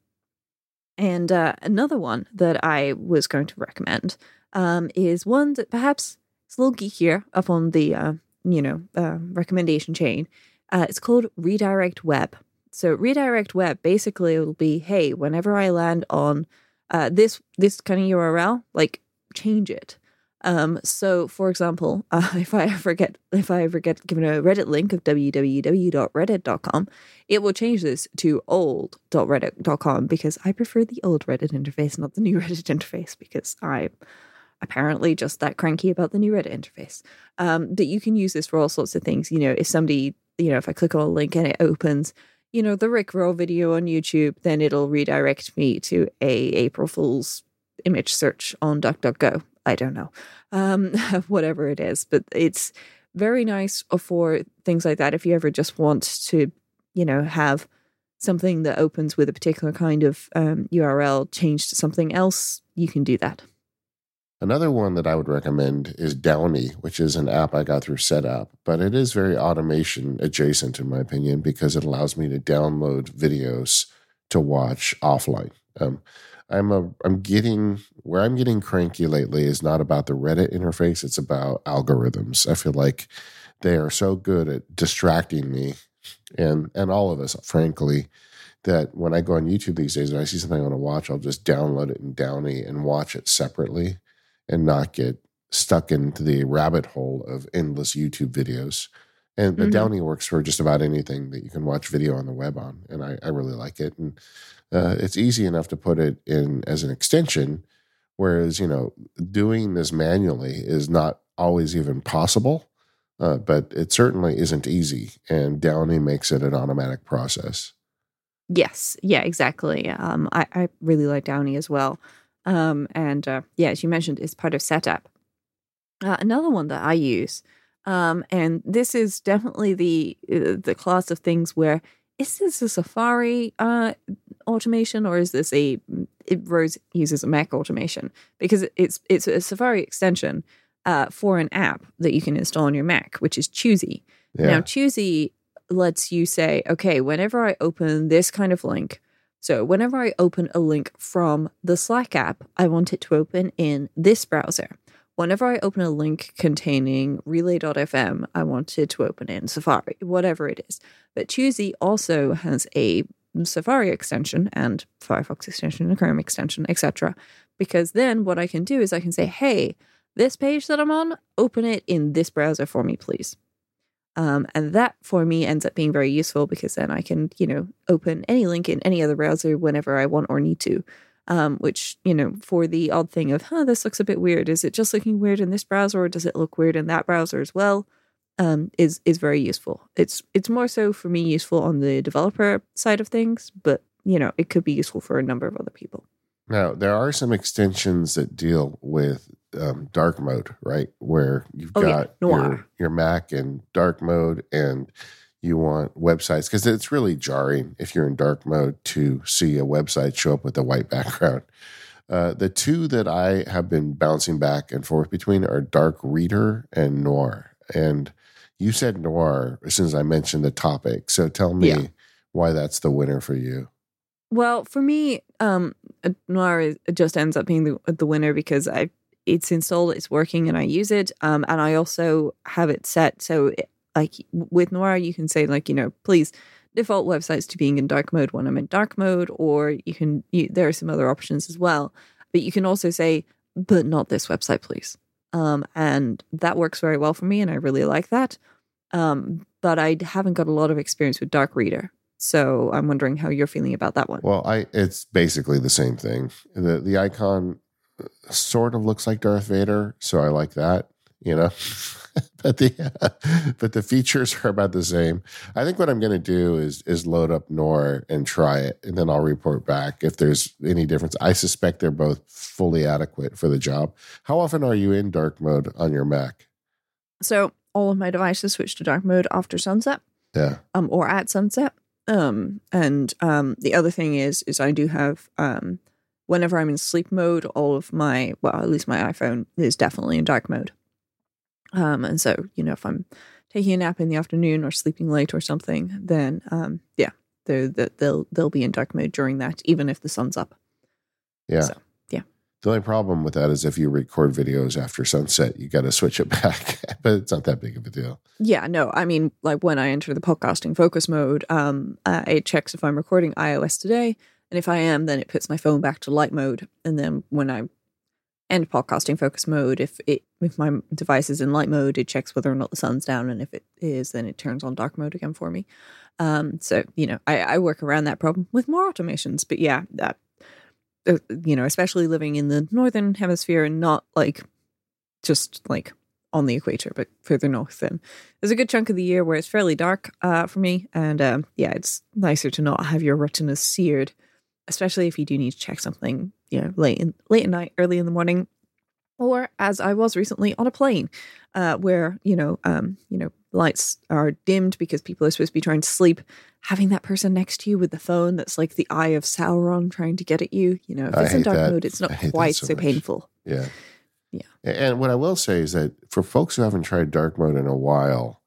[SPEAKER 2] And uh, another one that I was going to recommend um, is one that perhaps is a little geekier up on the uh, you know uh, recommendation chain. Uh, it's called Redirect Web. So Redirect Web basically will be, hey, whenever I land on uh, this this kind of URL, like change it. Um, so, for example, <laughs> uh, if I ever get if I ever get given a Reddit link of www.reddit.com, it will change this to old.reddit.com because I prefer the old Reddit interface, not the new <laughs> Reddit interface, because I apparently just that cranky about the new Reddit interface. Um, but you can use this for all sorts of things. You know, if somebody, you know, if I click on a link and it opens, you know, the Rick Roll video on YouTube, then it'll redirect me to a April Fool's image search on DuckDuckGo. I don't know, um, <laughs> whatever it is, but it's very nice for things like that. If you ever just want to, you know, have something that opens with a particular kind of um, URL changed to something else, you can do that.
[SPEAKER 1] Another one that I would recommend is Downie, which is an app I got through Setapp, but it is very automation adjacent in my opinion because it allows me to download videos to watch offline. Um, I'm a I'm getting where I'm getting cranky lately is not about the Reddit interface, it's about algorithms. I feel like they are so good at distracting me and and all of us, frankly, that when I go on YouTube these days and I see something I want to watch, I'll just download it in Downie and watch it separately and not get stuck into the rabbit hole of endless YouTube videos. And but
[SPEAKER 2] Mhm.
[SPEAKER 1] Downie works for just about anything that you can watch video on the web on, and I, I really like it. And uh, it's easy enough to put it in as an extension, whereas you know doing this manually is not always even possible. Uh, but it certainly isn't easy, and Downie makes it an automatic process.
[SPEAKER 2] Yes, yeah, exactly. Um, I, I really like Downie as well. Um, and uh, yeah, as you mentioned, it's part of Setapp. Uh, another one that I use, um, and this is definitely the uh, the class of things where is this a Safari uh, automation or is this a it Rose uses a Mac automation because it's it's a Safari extension uh, for an app that you can install on your Mac, which is Choosy.
[SPEAKER 1] Yeah,
[SPEAKER 2] Now, Choosy lets you say, okay, whenever I open this kind of link, so whenever I open a link from the Slack app, I want it to open in this browser. Whenever I open a link containing relay.fm, I want it to open in Safari, whatever it is. But Choosy also has a Safari extension and Firefox extension and Chrome extension, etc. Because then what I can do is I can say, hey, this page that I'm on, open it in this browser for me, please. Um, and that for me ends up being very useful because then I can, you know, open any link in any other browser whenever I want or need to. Um, which, you know, for the odd thing of, huh, this looks a bit weird. Is it just looking weird in this browser or does it look weird in that browser as well? Um, is is very useful. It's it's more so for me useful on the developer side of things, but you know, it could be useful for a number of other people.
[SPEAKER 1] Now, there are some extensions that deal with um, dark mode, right? Where you've
[SPEAKER 2] Oh,
[SPEAKER 1] got
[SPEAKER 2] Noir.
[SPEAKER 1] your, your Mac in dark mode and you want websites because it's really jarring if you're in dark mode to see a website show up with a white <laughs> background. Uh, the two that I have been bouncing back and forth between are Dark Reader and Noir. And you said Noir as soon as I mentioned the topic. So tell me
[SPEAKER 2] Yeah.
[SPEAKER 1] why that's the winner for you.
[SPEAKER 2] Well, for me, um, uh, Noir just ends up being the the winner because I it's installed, it's working, and I use it. Um, and I also have it set so it, like with Noir, you can say like you know please default websites to being in dark mode when I'm in dark mode, or you can you, there are some other options as well. But you can also say, but not this website, please. Um, and that works very well for me, and I really like that. Um, but I haven't got a lot of experience with Dark Reader, so I'm wondering how you're feeling about that one.
[SPEAKER 1] Well, I it's basically the same thing. The the icon sort of looks like Darth Vader, so I like that, you know. <laughs> but the <laughs> but the features are about the same. I think what I'm going to do is is load up Noir and try it, and then I'll report back if there's any difference. I suspect they're both fully adequate for the job. How often are you in dark mode on your Mac?
[SPEAKER 2] So all of my devices switch to dark mode after sunset,
[SPEAKER 1] Yeah,
[SPEAKER 2] um, or at sunset. Um, and um, the other thing is, is I do have um, whenever I'm in sleep mode, all of my well, at least my iPhone is definitely in dark mode. Um, and so you know, if I'm taking a nap in the afternoon or sleeping late or something, then um, yeah, they're, they're- they'll they'll be in dark mode during that, even if the sun's up.
[SPEAKER 1] yeah.
[SPEAKER 2] So, yeah.
[SPEAKER 1] The only problem with that is if you record videos after sunset, you got to switch it <laughs> back. but it's not that big of a deal.
[SPEAKER 2] Yeah, no, I mean, like when I enter the podcasting focus mode, um, uh, it checks if I'm recording iOS today, and if I am, then it puts my phone back to light mode, and then when I end podcasting focus mode, if it if my device is in light mode, it checks whether or not the sun's down, and if it is, then it turns on dark mode again for me. Um, so you know, I, I work around that problem with more automations, but yeah, that uh, you know, especially living in the northern hemisphere and not like just like on the equator, but further north. And there's a good chunk of the year where it's fairly dark uh, for me, and um, yeah, it's nicer to not have your retinas seared, especially if you do need to check something, you know, late in late at night, early in the morning, or as I was recently on a plane, uh, where you know, um, you know, lights are dimmed because people are supposed to be trying to sleep. Having that person next to you with the phone that's like the eye of Sauron trying to get at you, you know, if it's in dark
[SPEAKER 1] that.
[SPEAKER 2] mode, it's not
[SPEAKER 1] I hate that
[SPEAKER 2] quite
[SPEAKER 1] so
[SPEAKER 2] so painful.
[SPEAKER 1] Yeah.
[SPEAKER 2] Yeah.
[SPEAKER 1] And what I will say is that for folks who haven't tried dark mode in a while,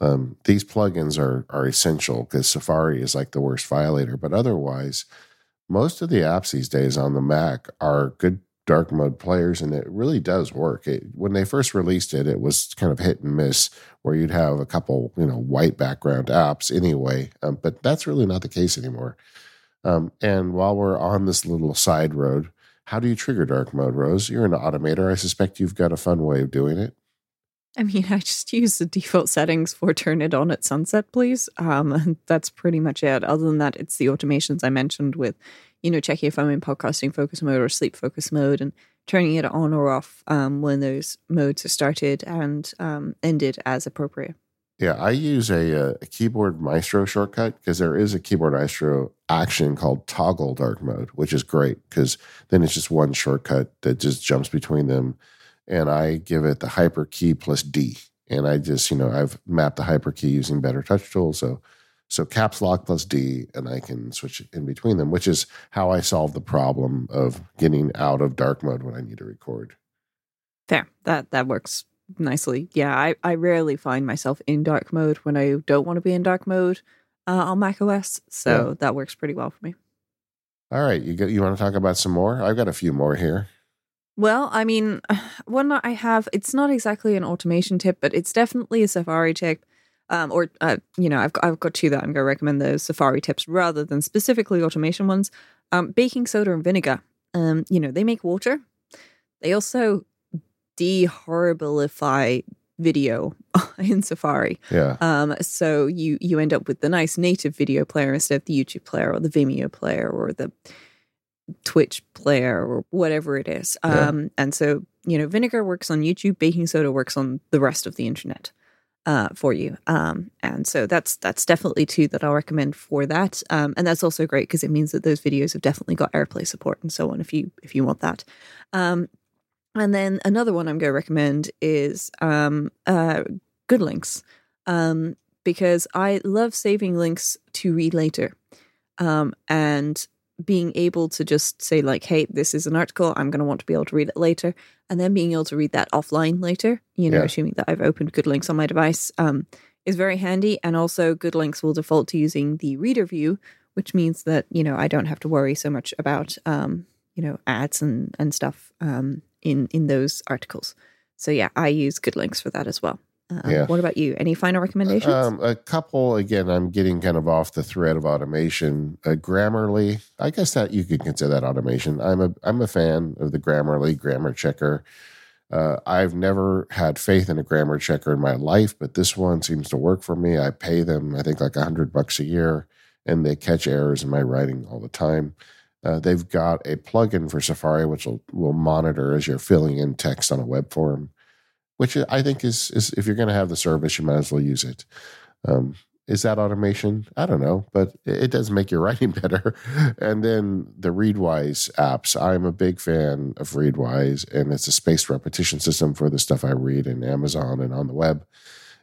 [SPEAKER 1] um, these plugins are are essential because Safari is like the worst violator. But otherwise, most of the apps these days on the Mac are good dark mode players, and it really does work. It, when they first released it, it was kind of hit and miss, where you'd have a couple, you know, white background apps anyway. Um, but that's really not the case anymore. Um, and while we're on this little side road, how do you trigger dark mode, Rose? You're an automator. I suspect you've got a fun way of doing it.
[SPEAKER 2] I mean, I just use the default settings for turn it on at sunset, please. Um, that's pretty much it. Other than that, it's the automations I mentioned with, you know, checking if I'm in podcasting focus mode or sleep focus mode and turning it on or off um, when those modes are started and um, ended as appropriate.
[SPEAKER 1] Yeah, I use a, uh, a keyboard maestro shortcut because there is a keyboard maestro action called toggle dark mode, which is great because then it's just one shortcut that just jumps between them. And I give it the hyper key plus D. And I just, you know, I've mapped the hyper key using BetterTouchTool. So, so caps lock plus D, and I can switch in between them, which is how I solve the problem of getting out of dark mode when I need to record.
[SPEAKER 2] Fair. That that works nicely. Yeah, I, I rarely find myself in dark mode when I don't want to be in dark mode uh, on Mac OS. So that works pretty well for me.
[SPEAKER 1] All right, you got, you want to talk about some more? I've got a few more here.
[SPEAKER 2] Well, I mean, <sighs> one I have, it's not exactly an automation tip, but it's definitely a Safari tip. Um, or, uh, you know, I've got, I've got two that I'm going to recommend those Safari tips rather than specifically automation ones. Um, baking soda and vinegar. Um, you know, they make water. They also dehorriblify video <laughs> in Safari.
[SPEAKER 1] Yeah.
[SPEAKER 2] Um, so you you end up with the nice native video player instead of the YouTube player or the Vimeo player or the Twitch player or whatever it is.
[SPEAKER 1] Yeah.
[SPEAKER 2] Um, and so you know, vinegar works on YouTube, baking soda works on the rest of the internet uh, for you. Um, and so that's that's definitely two that I'll recommend for that. Um, and that's also great because it means that those videos have definitely got AirPlay support and so on if you if you want that. Um, and then another one I'm going to recommend is um, uh, GoodLinks. Um, because I love saving links to read later. Um, and being able to just say, like, hey, this is an article, I'm going to want to be able to read it later. And then being able to read that offline later, you know,
[SPEAKER 1] Yeah.
[SPEAKER 2] assuming that I've opened GoodLinks on my device, um, is very handy. And also, GoodLinks will default to using the reader view, which means that, you know, I don't have to worry so much about, um, you know, ads and, and stuff um, in, in those articles. So, yeah, I use GoodLinks for that as well. Um,
[SPEAKER 1] Yeah.
[SPEAKER 2] What about you? Any final recommendations?
[SPEAKER 1] Um, a couple again. I'm getting kind of off the thread of automation. Uh, Grammarly, I guess that you could consider that automation. I'm a I'm a fan of the Grammarly grammar checker. Uh, I've never had faith in a grammar checker in my life, but this one seems to work for me. I pay them, I think, like a hundred bucks a year, and they catch errors in my writing all the time. Uh, they've got a plugin for Safari which will, will monitor as you're filling in text on a web form which I think is is if you're going to have the service, you might as well use it. Um, is that automation? I don't know, but it, does make your <laughs> writing better. And then the Readwise apps. I'm a big fan of Readwise, and it's a spaced repetition system for the stuff I read in Amazon and on the web.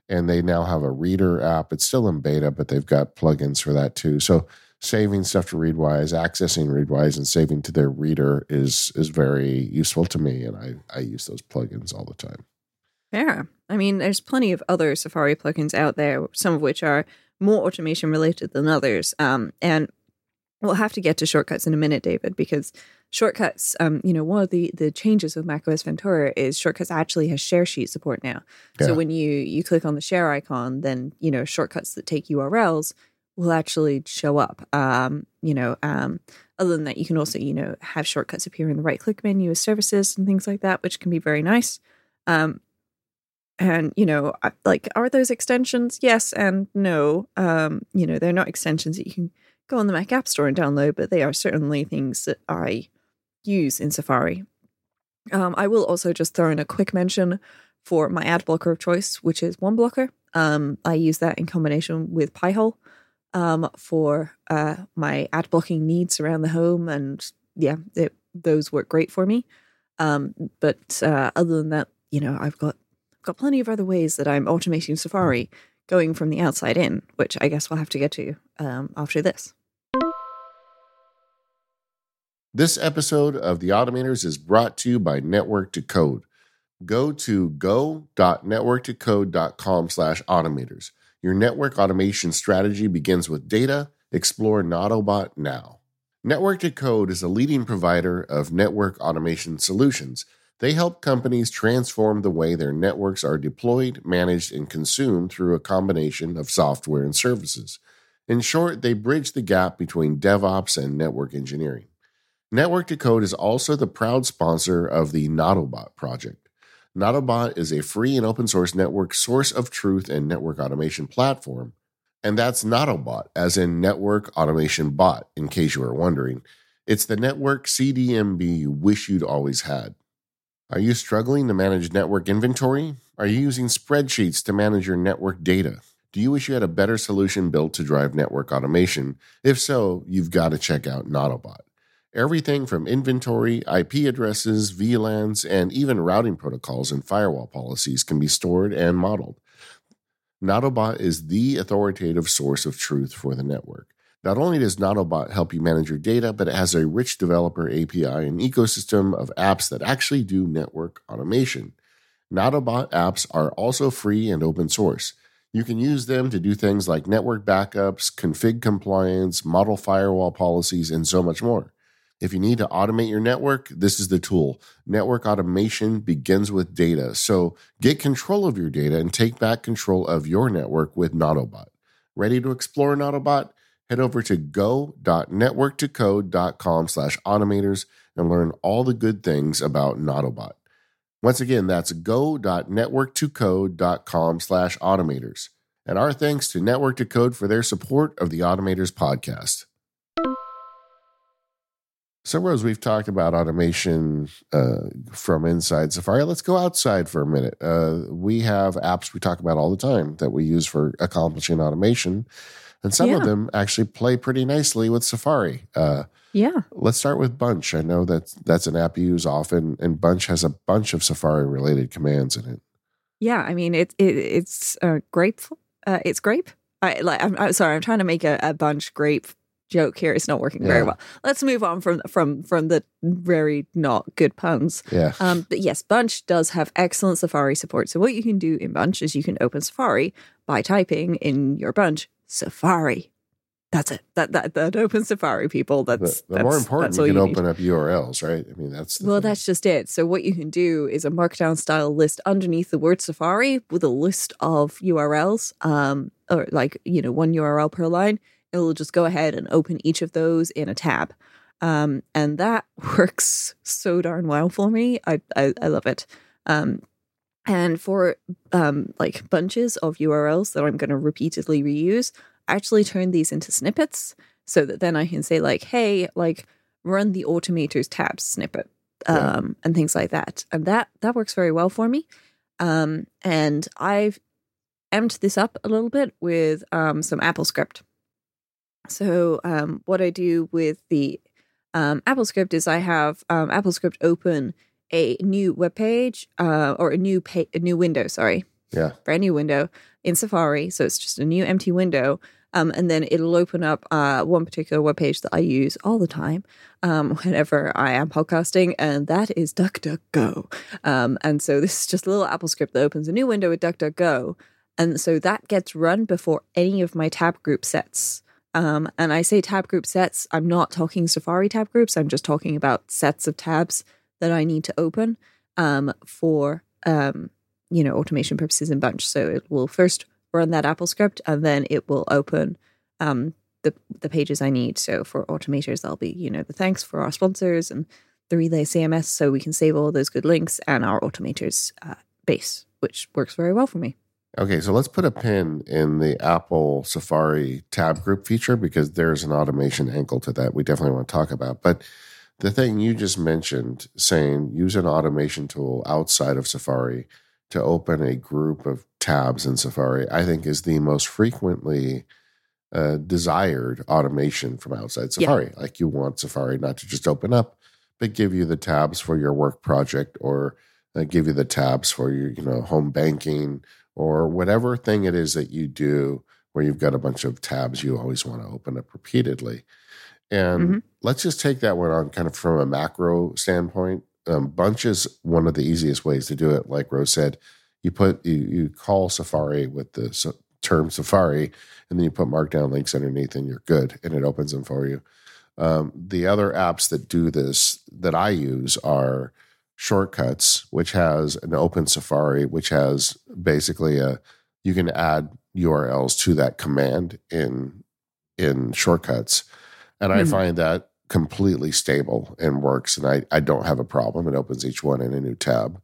[SPEAKER 1] And they now have a reader app. It's still in beta, but they've got plugins for that too. So saving stuff to Readwise, accessing Readwise, and saving to their reader is is very useful to me, and I I use those plugins all the time.
[SPEAKER 2] Yeah. I mean, there's plenty of other Safari plugins out there, some of which are more automation related than others. Um, and we'll have to get to shortcuts in a minute, David, because shortcuts, um, you know, one of the, the changes with macOS Ventura is shortcuts actually has share sheet support now.
[SPEAKER 1] Yeah.
[SPEAKER 2] So when you, you click on the share icon, then, you know, shortcuts that take URLs will actually show up. Um, you know, um, other than that, you can also, you know, have shortcuts appear in the right click menu as services and things like that, which can be very nice. Um, and you know like are those extensions? Yes and no. Um you know they're not extensions that you can go on the mac app store and download but they are certainly things that i use in safari. Um i will also just throw in a quick mention for my ad blocker of choice which is 1Blocker um i use that in combination with pi-hole um for uh my ad blocking needs around the home and yeah it, those work great for me. Um but uh other than that you know i've got got plenty of other ways that I'm automating Safari going from the outside in, which I guess we'll have to get to um, after this.
[SPEAKER 1] This episode of The Automators is brought to you by Network to Code. Go to go.networktocode.com slash automators. Your network automation strategy begins with data. Explore Nautobot now. Network to Code is a leading provider of network automation solutions. They help companies transform the way their networks are deployed, managed, and consumed through a combination of software and services. In short, they bridge the gap between DevOps and network engineering. Network to Code is also the proud sponsor of the Nautobot project. Nautobot is a free and open source network source of truth and network automation platform. And that's Nautobot, as in Network Automation Bot, in case you were wondering. It's the network CMDB you wish you'd always had. Are you struggling to manage network inventory? Are you using spreadsheets to manage your network data? Do you wish you had a better solution built to drive network automation? If so, you've got to check out Nautobot. Everything from inventory, IP addresses, VLANs, and even routing protocols and firewall policies can be stored and modeled. Nautobot is the authoritative source of truth for the network. Not only does Nautobot help you manage your data, but it has a rich developer API and ecosystem of apps that actually do network automation. Nautobot apps are also free and open source. You can use them to do things like network backups, config compliance, model firewall policies, and so much more. If you need to automate your network, this is the tool. Network automation begins with data. So get control of your data and take back control of your network with Nautobot. Ready to explore Nautobot? Head over to go.networktocode.com slash automators and learn all the good things about Nautobot. Once again, that's go.networktocode.com slash automators. And our thanks to Network to Code for their support of the Automators podcast. So, Rose, we've talked about automation uh, from inside Safari. Let's go outside for a minute. Uh, we have apps we talk about all the time that we use for accomplishing automation, and some of them actually play pretty nicely with Safari. Uh,
[SPEAKER 2] Yeah.
[SPEAKER 1] let's start with Bunch. I know that that's an app you use often, and Bunch has a bunch of Safari related commands in it.
[SPEAKER 2] Yeah. I mean, it, it it's uh, grateful. Uh, it's grape. I like. I'm, I'm sorry. I'm trying to make a, a bunch grape joke here. It's not working very well. Let's move on from from from the very not good puns.
[SPEAKER 1] Yeah.
[SPEAKER 2] Um, but yes, Bunch does have excellent Safari support. So what you can do in Bunch is you can open Safari by typing in your Bunch Safari. That's it. That that that opens Safari, people. That's
[SPEAKER 1] But, but more important,
[SPEAKER 2] that's
[SPEAKER 1] you can
[SPEAKER 2] you need.
[SPEAKER 1] open up URLs, right? I mean, that's the
[SPEAKER 2] Well,
[SPEAKER 1] thing.
[SPEAKER 2] that's just it. So what you can do is a markdown style list underneath the word Safari with a list of URLs, um, or like you know one URL per line. It will just go ahead and open each of those in a tab, um, and that <laughs> works so darn well for me. I I, I love it. Um, and for um, like bunches of URLs that I'm going to repeatedly reuse, I actually turn these into snippets so that then I can say like, hey, like run the automators tab snippet um, and things like that. And that that works very well for me. Um, and I've amped this up a little bit with um, some AppleScript. So um, what I do with the um, AppleScript is I have um, AppleScript open a new web page uh, or a new pa- a new window. Sorry,
[SPEAKER 1] yeah.
[SPEAKER 2] brand new window in Safari. So it's just a new empty window. Um, and then it'll open up uh, one particular web page that I use all the time um, whenever I am podcasting, and that is DuckDuckGo. Um, and so this is just a little AppleScript that opens a new window with DuckDuckGo. And so that gets run before any of my tab group sets. Um, and I say tab group sets, I'm not talking Safari tab groups, I'm just talking about sets of tabs that I need to open um, for um, you know automation purposes in bunch. So it will first run that AppleScript and then it will open um, the the pages i need. So for automators that'll be you know the thanks for our sponsors and the relay cms so we can save all those good links and our automators uh, base which works very well for me.
[SPEAKER 1] Okay, so let's put a pin in the Apple Safari tab group feature because there's an automation angle to that we definitely want to talk about. But the thing you just mentioned, saying use an automation tool outside of Safari to open a group of tabs in Safari, I think is the most frequently uh, desired automation from outside
[SPEAKER 2] Yeah.
[SPEAKER 1] Safari. Like you want Safari not to just open up, but give you the tabs for your work project or uh, give you the tabs for your, you know, home banking or whatever thing it is that you do where you've got a bunch of tabs you always want to open up repeatedly. And
[SPEAKER 2] Mhm.
[SPEAKER 1] let's just take that one on kind of from a macro standpoint. Um, Bunch is one of the easiest ways to do it. Like Rose said, you put you, you call Safari with the s- term Safari, and then you put markdown links underneath, and you're good, and it opens them for you. Um, the other apps that do this that I use are Shortcuts, which has an open Safari, which has basically a you can add URLs to that command in in Shortcuts, and I
[SPEAKER 2] Hmm.
[SPEAKER 1] find that completely stable and works, and I I don't have a problem. It opens each one in a new tab.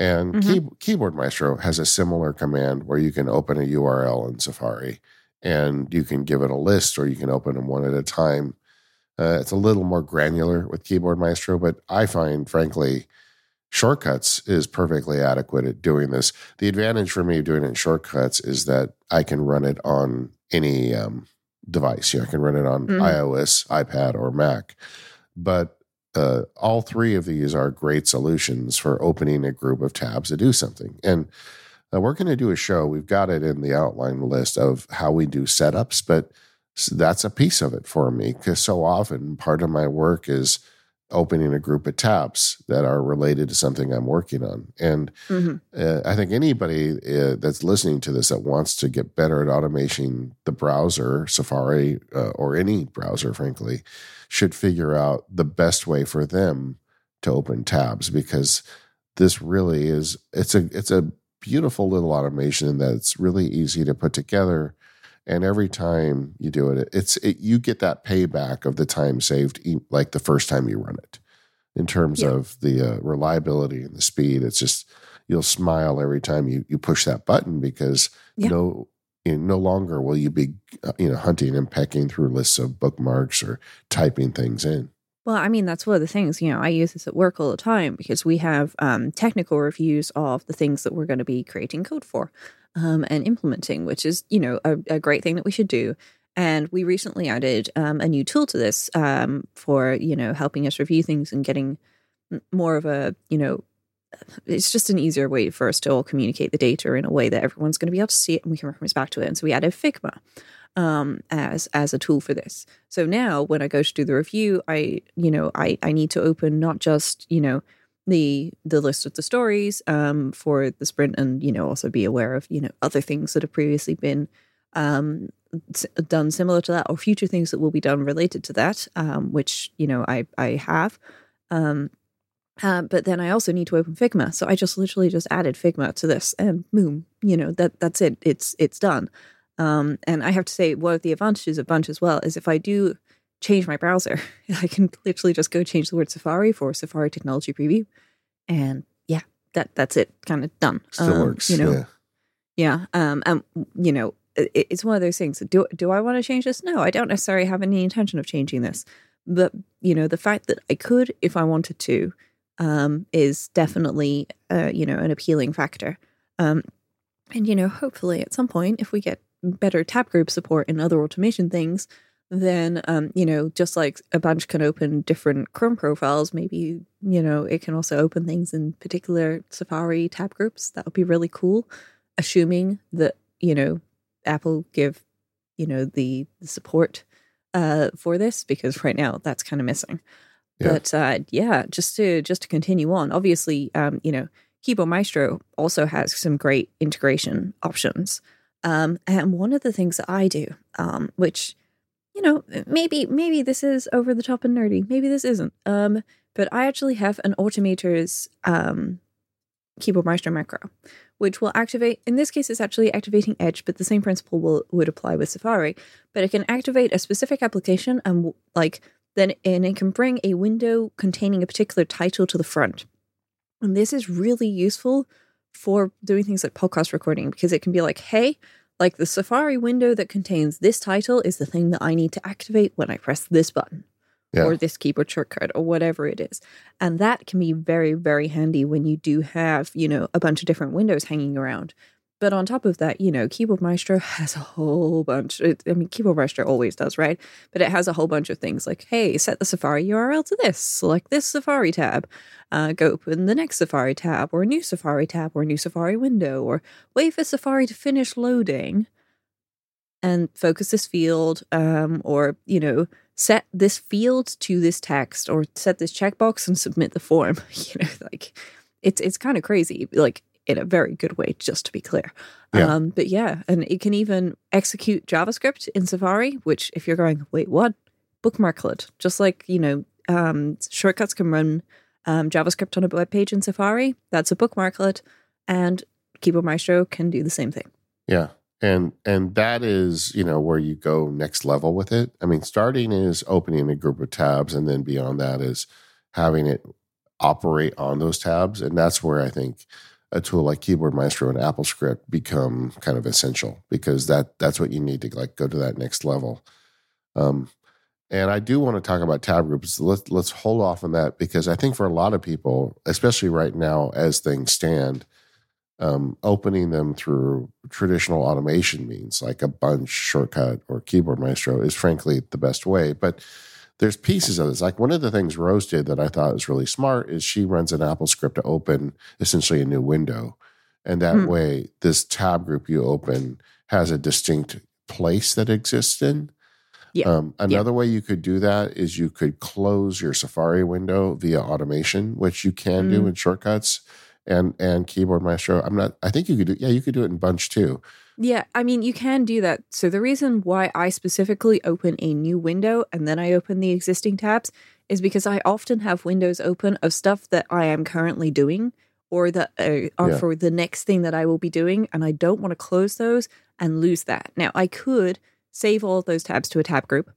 [SPEAKER 1] And
[SPEAKER 2] Mhm.
[SPEAKER 1] key, Keyboard Maestro has a similar command where you can open a URL in Safari and you can give it a list or you can open them one at a time. Uh, it's a little more granular with Keyboard Maestro, but I find, frankly, Shortcuts is perfectly adequate at doing this. The advantage for me of doing it in Shortcuts is that I can run it on any um, device. You know, I can run it on
[SPEAKER 2] Mhm.
[SPEAKER 1] iOS, iPad, or Mac. But uh, all three of these are great solutions for opening a group of tabs to do something. And uh, we're going to do a show. We've got it in the outline list of how we do setups, but that's a piece of it for me because so often part of my work is opening a group of tabs that are related to something I'm working on. And
[SPEAKER 2] Mhm.
[SPEAKER 1] uh, I think anybody uh, that's listening to this that wants to get better at automating the browser, Safari, uh, or any browser, frankly, should figure out the best way for them to open tabs because this really is it's a it's a beautiful little automation that's really easy to put together and every time you do it it's it, you get that payback of the time saved like the first time you run it in terms
[SPEAKER 2] Yeah.
[SPEAKER 1] of the uh, reliability and the speed it's just you'll smile every time you you push that button because
[SPEAKER 2] Yeah.
[SPEAKER 1] no you know, no longer will you be uh, you know hunting and pecking through lists of bookmarks or typing things in
[SPEAKER 2] Well, I mean, that's one of the things, you know, I use this at work all the time because we have um, technical reviews of the things that we're going to be creating code for um, and implementing, which is, you know, a, a great thing that we should do. And we recently added um, a new tool to this um, for, you know, helping us review things and getting more of a, you know, it's just an easier way for us to all communicate the data in a way that everyone's going to be able to see it and we can reference back to it. And so we added Figma um, as as a tool for this. So now when I go to do the review, I you know I I need to open not just you know the the list of the stories um, for the sprint and you know also be aware of you know other things that have previously been um, done similar to that or future things that will be done related to that um, which you know i i have. Um, uh, but then i also need to open figma. So i just literally just added figma to this and boom you know that that's it. It's it's done. Um, and i have to say one of the advantages of bunch as well is if i do change my browser <laughs> i can literally just go change the word safari for safari technology preview and yeah that that's it kind of done
[SPEAKER 1] Still works.
[SPEAKER 2] you know
[SPEAKER 1] yeah.
[SPEAKER 2] yeah um and you know it, it's one of those things. Do do I want to change this? No, I don't necessarily have any intention of changing this. But you know, the fact that I could, if I wanted to, um, is definitely uh, you know an appealing factor. Um, and you know, hopefully at some point, if we get better tab group support and other automation things, then um, you know, just like a bunch can open different Chrome profiles, maybe you know it can also open things in particular Safari tab groups. That would be really cool, assuming that you know Apple give, you know, the, the support uh, for this because right now that's kind of missing. Yeah. But uh, yeah, just to just to continue on, obviously, um, you know, Keyboard Maestro also has some great integration options. Um, and one of the things that I do, um, which you know, maybe maybe this is over the top and nerdy, maybe this isn't. Um, but I actually have an Automator's um, Keyboard Maestro macro, which will activate, in this case, it's actually activating Edge, but the same principle will, would apply with Safari. But it can activate a specific application and like then and it can bring a window containing a particular title to the front. And this is really useful for doing things like podcast recording because it can be like, hey, like the Safari window that contains this title is the thing that I need to activate when I press this button yeah. or this keyboard shortcut or whatever it is. And that can be very, very handy when you do have, you know, a bunch of different windows hanging around. But on top of that, you know, Keyboard Maestro <laughs> has a whole bunch. It, I mean, Keyboard Maestro always does, right? But it has a whole bunch of things like, hey, set the Safari URL to this, select this Safari tab, uh, go open the next Safari tab, or a new Safari tab, or a new Safari window, or wait for Safari to finish loading and focus this field, um, or, you know, set this field to this text or set this checkbox and submit the form. <laughs> you know, like it's it's kind of crazy, like in a very good way, just to be clear. Yeah. Um, but yeah, and it can even execute JavaScript in Safari, which if you're going, wait, what? Bookmarklet, just like you know, um, shortcuts can run um, JavaScript on a web page in Safari. That's a bookmarklet, and Keyboard Maestro can do the same thing.
[SPEAKER 1] Yeah, and and that is you know where you go next level with it i mean starting is opening a group of tabs and then beyond that is having it operate on those tabs and that's where i think a tool like keyboard maestro and applescript become kind of essential because that that's what you need to like go to that next level. Um, and i do want to talk about tab groups. Let's let's hold off on that because i think for a lot of people especially right now as things stand um, opening them through traditional automation means like a bunch shortcut or keyboard maestro is frankly the best way. But there's pieces of this like one of the things rose did that i thought was really smart is she runs an AppleScript to open essentially a new window and that hmm. way this tab group you open has a distinct place that exists in yeah. Um, another yeah. way you could do that is you could close your Safari window via automation, which you can mm. do in shortcuts and and keyboard maestro i'm not i think you could do yeah you could do it in bunch too
[SPEAKER 2] yeah i mean you can do that so the reason why i specifically open a new window and then i open the existing tabs is because i often have windows open of stuff that i am currently doing or that uh, are yeah. for the next thing that i will be doing and i don't want to close those and lose that now i could save all of those tabs to a tab group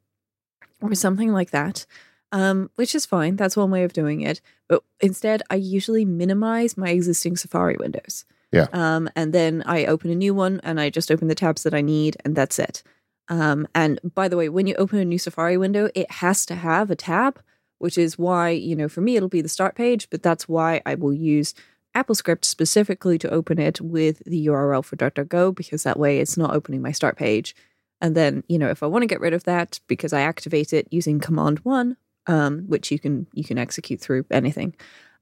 [SPEAKER 2] or something like that um, which is fine. That's one way of doing it. But instead, I usually minimize my existing Safari windows.
[SPEAKER 1] Yeah.
[SPEAKER 2] Um, and then I open a new one and I just open the tabs that I need, and that's it. Um, and by the way, when you open a new Safari window, it has to have a tab, which is why, you know, for me, it'll be the start page, but that's why I will use AppleScript specifically to open it with the URL for DuckDuckGo, because that way it's not opening my start page. And then, you know, if I want to get rid of that because I activate it using Command 1, um, which you can you can execute through anything.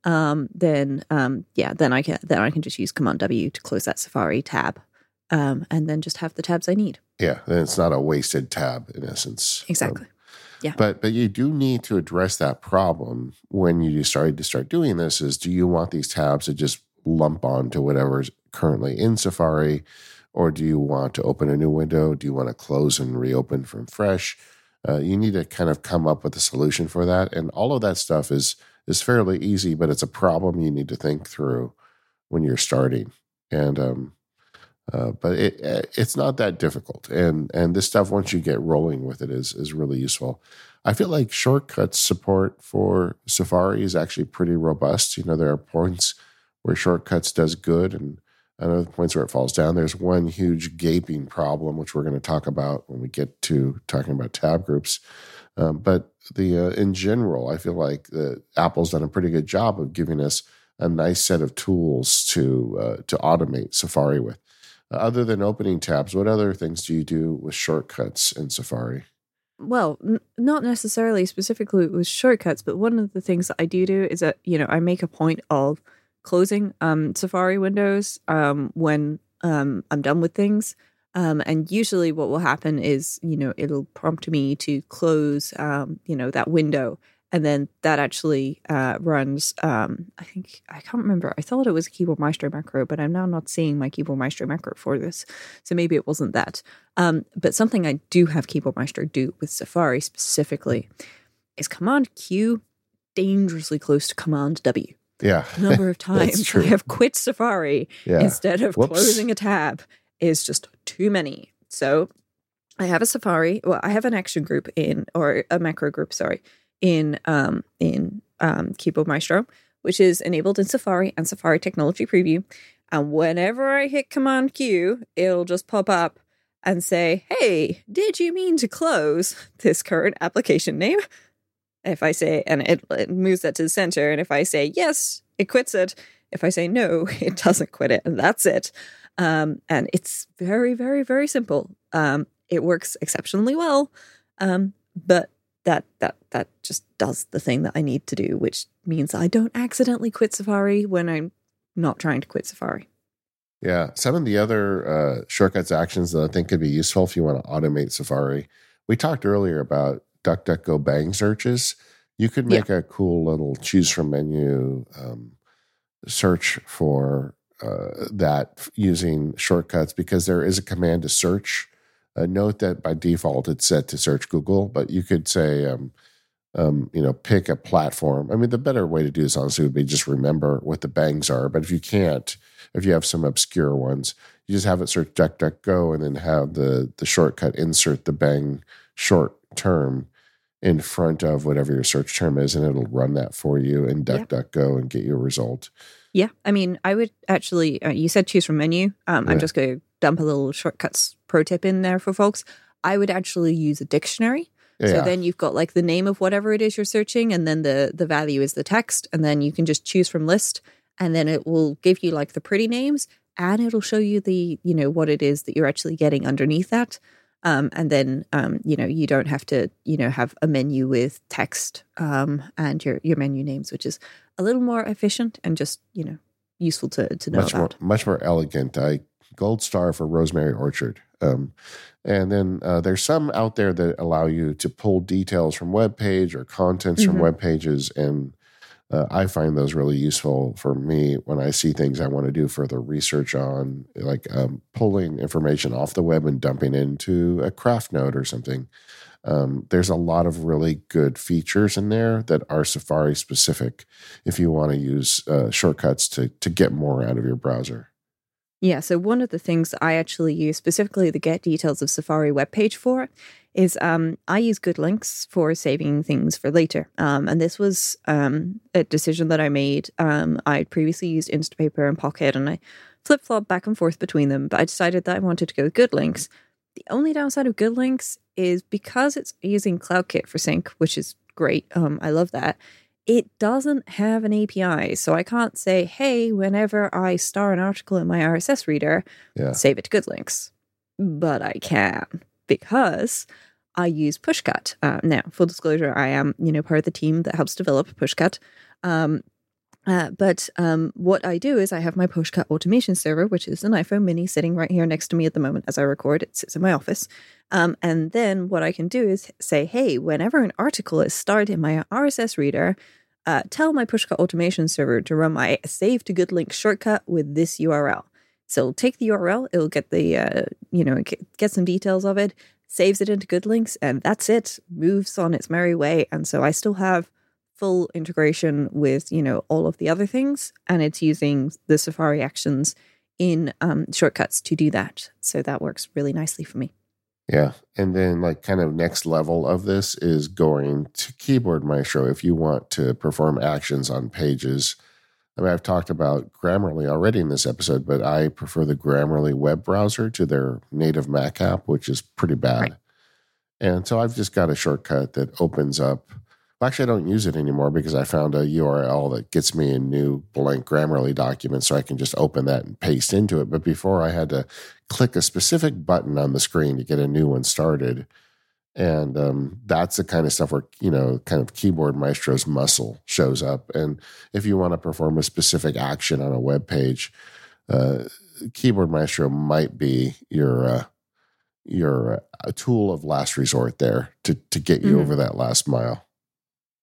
[SPEAKER 2] Um, then um, yeah, then I can then I can just use Command W to close that Safari tab, um, and then just have the tabs I need.
[SPEAKER 1] Yeah, then it's not a wasted tab in essence.
[SPEAKER 2] Exactly. Yeah.
[SPEAKER 1] But but you do need to address that problem when you started to start doing this. Is do you want these tabs to just lump on onto whatever's currently in Safari, or do you want to open a new window? Do you want to close and reopen from fresh? Uh, you need to kind of come up with a solution for that, and all of that stuff is is fairly easy, but it's a problem you need to think through when you're starting. And um, uh, but it uh, it's not that difficult, and and this stuff once you get rolling with it is is really useful. I feel like shortcuts support for Safari is actually pretty robust. You know, there are points where shortcuts does good, and other points where it falls down. There's one huge gaping problem, which we're going to talk about when we get to talking about tab groups. Um, but the uh, in general, I feel like uh, Apple's done a pretty good job of giving us a nice set of tools to uh, to automate Safari with. Uh, other than opening tabs, what other things do you do with shortcuts in Safari?
[SPEAKER 2] Well, n- not necessarily specifically with shortcuts, but one of the things that I do do is that you know I make a point of closing um, Safari windows um, when um, I'm done with things. Um, and usually, what will happen is, you know, it'll prompt me to close, um, you know, that window, and then that actually uh, runs. Um, I think I can't remember. I thought it was a Keyboard Maestro macro, but I'm now not seeing my Keyboard Maestro macro for this, so maybe it wasn't that. Um, but something I do have Keyboard Maestro do with Safari specifically is Command Q dangerously close to Command W
[SPEAKER 1] Yeah,
[SPEAKER 2] number of <laughs> times I have quit Safari
[SPEAKER 1] yeah,
[SPEAKER 2] instead of
[SPEAKER 1] Whoops.
[SPEAKER 2] closing a tab is just too many. So I have a Safari. Well, I have an action group in or a macro group, sorry, in um in um Keyboard Maestro, which is enabled in Safari and Safari Technology Preview. And whenever I hit Command Q, it'll just pop up and say, "Hey, did you mean to close this current application name?" If I say, and it, it moves that to the center, and if I say yes, it quits it. If I say no, <laughs> it doesn't quit it, and that's it. Um, and it's very, very, very simple. Um, it works exceptionally well, um, but that that that just does the thing that I need to do, which means I don't accidentally quit Safari when I'm not trying to quit Safari.
[SPEAKER 1] Yeah, some of the other uh, shortcuts actions that I think could be useful if you want to automate Safari. We talked earlier about DuckDuckGo bang searches. You could
[SPEAKER 2] Yeah.
[SPEAKER 1] make a cool little choose from menu um, search for uh, that using shortcuts because there is a command to search. Uh, note that by default it's set to search Google, but you could say, um, um, you know, pick a platform. I mean, the better way to do this honestly would be just remember what the bangs are. But if you can't, if you have some obscure ones, you just have it search DuckDuckGo and then have the the shortcut insert the bang short term in front of whatever your search term is, and it'll run that for you in. DuckDuckGo and get you a result.
[SPEAKER 2] Yeah, I mean, I would actually. Uh, you said choose from menu. Um,
[SPEAKER 1] Yeah.
[SPEAKER 2] I'm just going to dump a little shortcuts pro tip in there for folks. I would actually use a dictionary.
[SPEAKER 1] Yeah,
[SPEAKER 2] So then you've got like the name of whatever it is you're searching, and then the the value is the text, and then you can just choose from list, and then it will give you like the pretty names, and it'll show you the you know what it is that you're actually getting underneath that. Um, and then um, you know you don't have to you know have a menu with text um, and your your menu names, which is a little more efficient and just you know useful to to know
[SPEAKER 1] much more much more elegant. I gold star for Rosemary Orchard. Um, and then uh, there's some out there that allow you to pull details from web page or contents from
[SPEAKER 2] Mhm.
[SPEAKER 1] web pages, and uh, I find those really useful for me when I see things I want to do further research on, like um, pulling information off the web and dumping into a craft node or something. Um, there's a lot of really good features in there that are Safari specific if you want to use uh, shortcuts to to get more out of your browser.
[SPEAKER 2] Yeah, so one of the things I actually use specifically the get details of Safari webpage for is um, I use GoodLinks for saving things for later. Um, and this was um, a decision that I made. Um, I previously used Instapaper and Pocket and I flip flop back and forth between them, but I decided that I wanted to go with GoodLinks. The only downside of GoodLinks is because it's using CloudKit for sync, which is great. Um, I love that it doesn't have an API. So I can't say, hey, whenever I star an article in my RSS reader,
[SPEAKER 1] Yeah.
[SPEAKER 2] save it to GoodLinks. But I can because I use Pushcut. Uh, now, full disclosure, I am, you know, part of the team that helps develop Pushcut. Um, Uh, but um, what I do is I have my Pushcut automation server, which is an iPhone mini sitting right here next to me at the moment as I record. It sits in my office. Um, and then what I can do is say, hey, whenever an article is started in my RSS reader, uh, tell my Pushcut automation server to run my save to good link shortcut with this URL. So take the URL, it'll get the, uh, you know, get some details of it, saves it into GoodLinks, and that's it, moves on its merry way. And so I still have full integration with, you know, all of the other things, and it's using the Safari actions in um, shortcuts to do that. So that works really nicely for me.
[SPEAKER 1] Yeah. And then, like, kind of next level of this is going to Keyboard Maestro if you want to perform actions on pages. I mean, I've talked about Grammarly already in this episode, but I prefer the Grammarly web browser to their native Mac app, which is pretty bad. Right. And so I've just got a shortcut that opens up. Well, actually, I don't use it anymore because I found a URL that gets me a new blank Grammarly document so I can just open that and paste into it. But before I had to click a specific button on the screen to get a new one started. And um, that's the kind of stuff where, you know, kind of Keyboard Maestro's muscle shows up. And if you want to perform a specific action on a web page, uh, keyboard maestro might be your uh, your uh, tool of last resort there to to get you mm-hmm. over that last mile.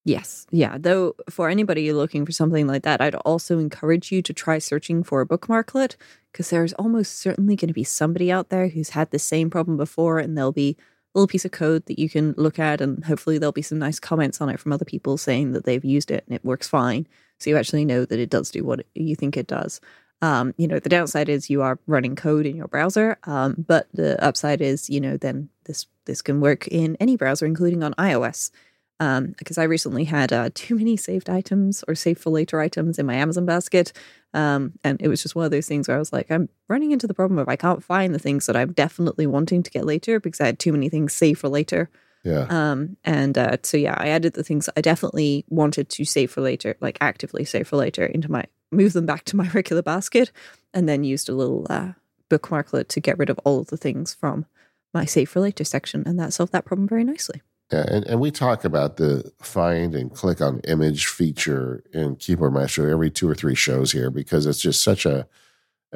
[SPEAKER 2] Yes. Yeah. Though for anybody looking for something like that, I'd also encourage you to try searching for a bookmarklet because there's almost certainly going to be somebody out there who's had the same problem before and they'll be little piece of code that you can look at and hopefully there'll be some nice comments on it from other people saying that they've used it and it works fine. So you actually know that it does do what you think it does. Um, you know, the downside is you are running code in your browser, um, but the upside is, you know, then this this can work in any browser, including on iOS because um, I recently had uh, too many saved items or save for later items in my Amazon basket. Um, and it was just one of those things where I was like, I'm running into the problem of I can't find the things that I'm definitely wanting to get later because I had too many things saved for later.
[SPEAKER 1] Yeah.
[SPEAKER 2] Um, and uh, so, yeah, I added the things I definitely wanted to save for later, like actively save for later, into my, move them back to my <laughs> regular basket, and then used a little uh, bookmarklet to get rid of all of the things from my save for later section. And that solved that problem very nicely.
[SPEAKER 1] Yeah, and, and we talk about the find and click on image feature in Keyboard Maestro every two or three shows here because it's just such a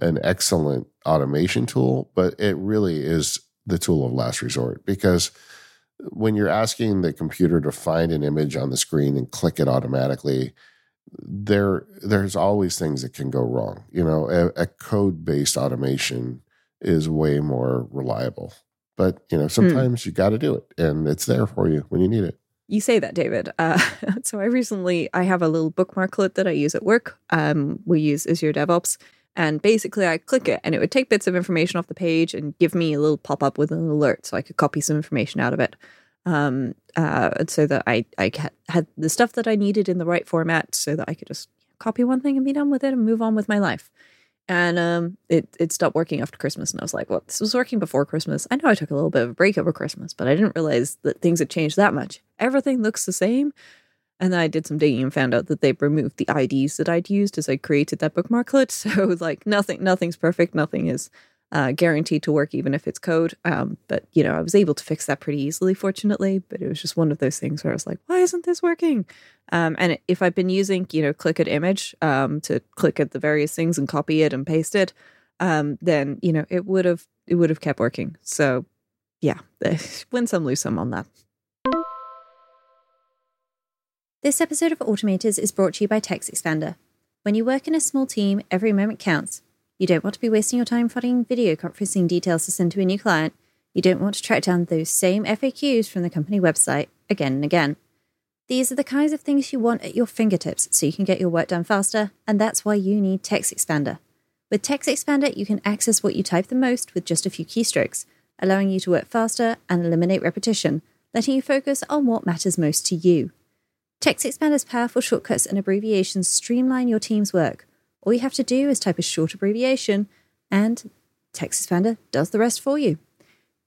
[SPEAKER 1] an excellent automation tool, but it really is the tool of last resort because when you're asking the computer to find an image on the screen and click it automatically, there there's always things that can go wrong. You know, a, a code based automation is way more reliable. But you know, hmm. sometimes mm. you got to do it, and it's there for you when you need it.
[SPEAKER 2] You say that, David. Uh, <laughs> so I recently I have a little bookmarklet that I use at work. Um, we use Azure DevOps, and basically I click it, and it would take bits of information off the page and give me a little pop up with an alert, so I could copy some information out of it. Um, uh, so that I I had the stuff that I needed in the right format, so that I could just copy one thing and be done with it and move on with my life and um, it it stopped working after Christmas. And I was like, "Well, this was working before Christmas. I know I took a little bit of a break over Christmas, but I didn't realize that things had changed that much. Everything looks the same." And then I did some digging and found out that they've removed the IDs that I'd used as I created that bookmarklet. <laughs> So like nothing, nothing's perfect. Nothing is uh, guaranteed to work, even if it's code. Um, but you know, I was able to fix that pretty easily, fortunately. But it was just one of those things where I was like, "Why isn't this working?" Um, and if I've been using, you know, click at image um, to click at the various things and copy it and paste it, um, then you know it would have it would have kept working. So yeah, <laughs> win some, lose some on that.
[SPEAKER 3] This episode of Automators is brought to you by TextExpander. When you work in a small team, every moment counts. You don't want to be wasting your time finding video conferencing details to send to a new client. You don't want to track down those same FAQs from the company website again and again. These are the kinds of things you want at your fingertips so you can get your work done faster, and that's why you need TextExpander. With TextExpander, you can access what you type the most with just a few keystrokes, allowing you to work faster and eliminate repetition, letting you focus on what matters most to you. TextExpander's powerful shortcuts and abbreviations streamline your team's work all you have to do is type a short abbreviation, and TextExpander does the rest for you.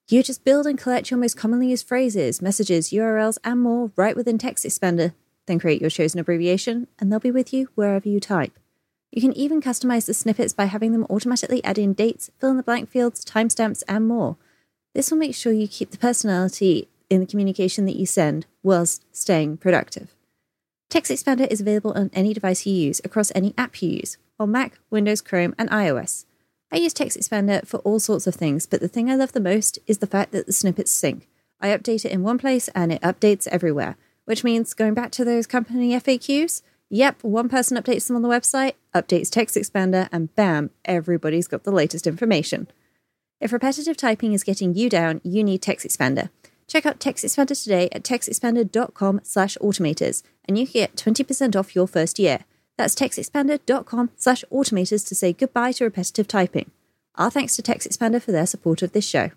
[SPEAKER 3] You just build and collect your most commonly used phrases, messages, URLs, and more right within TextExpander. Then create your chosen abbreviation, and they'll be with you wherever you type. You can even customize the snippets by having them automatically add in dates, fill in the blank fields, timestamps, and more. This will make sure you keep the personality in the communication that you send whilst staying productive. TextExpander is available on any device you use across any app you use on Mac, Windows, Chrome, and iOS. I use TextExpander for all sorts of things, but the thing I love the most is the fact that the snippets sync. I update it in one place and it updates everywhere, which means going back to those company FAQs, yep, one person updates them on the website, updates TextExpander, and bam, everybody's got the latest information. If repetitive typing is getting you down, you need TextExpander. Check out TextExpander today at textexpander.com slash automators, and you can get 20% off your first year. That's textexpander.com slash automators to say goodbye to repetitive typing. Our thanks to TextExpander for their support of this show.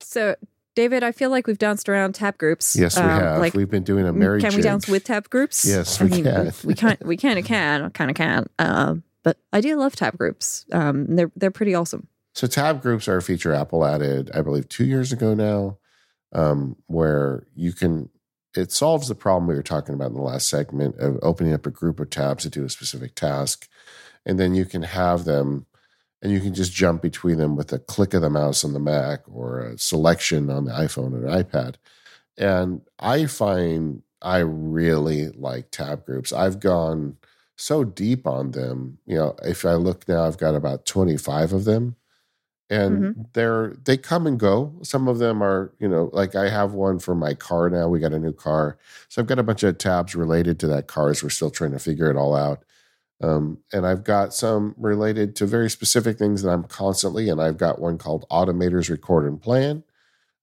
[SPEAKER 2] So, David, I feel like we've danced around tab groups.
[SPEAKER 1] Yes, we
[SPEAKER 2] Um,
[SPEAKER 1] have.
[SPEAKER 2] Like,
[SPEAKER 1] We've been doing a married
[SPEAKER 2] can we
[SPEAKER 1] jig.
[SPEAKER 2] dance with tab groups?
[SPEAKER 1] Yes,
[SPEAKER 2] I
[SPEAKER 1] we
[SPEAKER 2] mean,
[SPEAKER 1] can.
[SPEAKER 2] We <laughs> can. We kind of can. Kind of can. Um, but I do love tab groups. Um, they're they're pretty awesome.
[SPEAKER 1] So tab groups are a feature Apple added, I believe, two years ago now, um, where you can. It solves the problem we were talking about in the last segment of opening up a group of tabs to do a specific task, and then you can have them, and you can just jump between them with a click of the mouse on the Mac or a selection on the iPhone or iPad. And I find I really like tab groups. I've gone so deep on them. You know, if I look now, I've got about 25 of them. And they're they come and go. Some of them are, you know, like I have one for my car now. We got a new car. So I've got a bunch of tabs related to that car as we're still trying to figure it all out. Um, and I've got some related to very specific things that I'm constantly, and I've got one called Automators Record and Plan.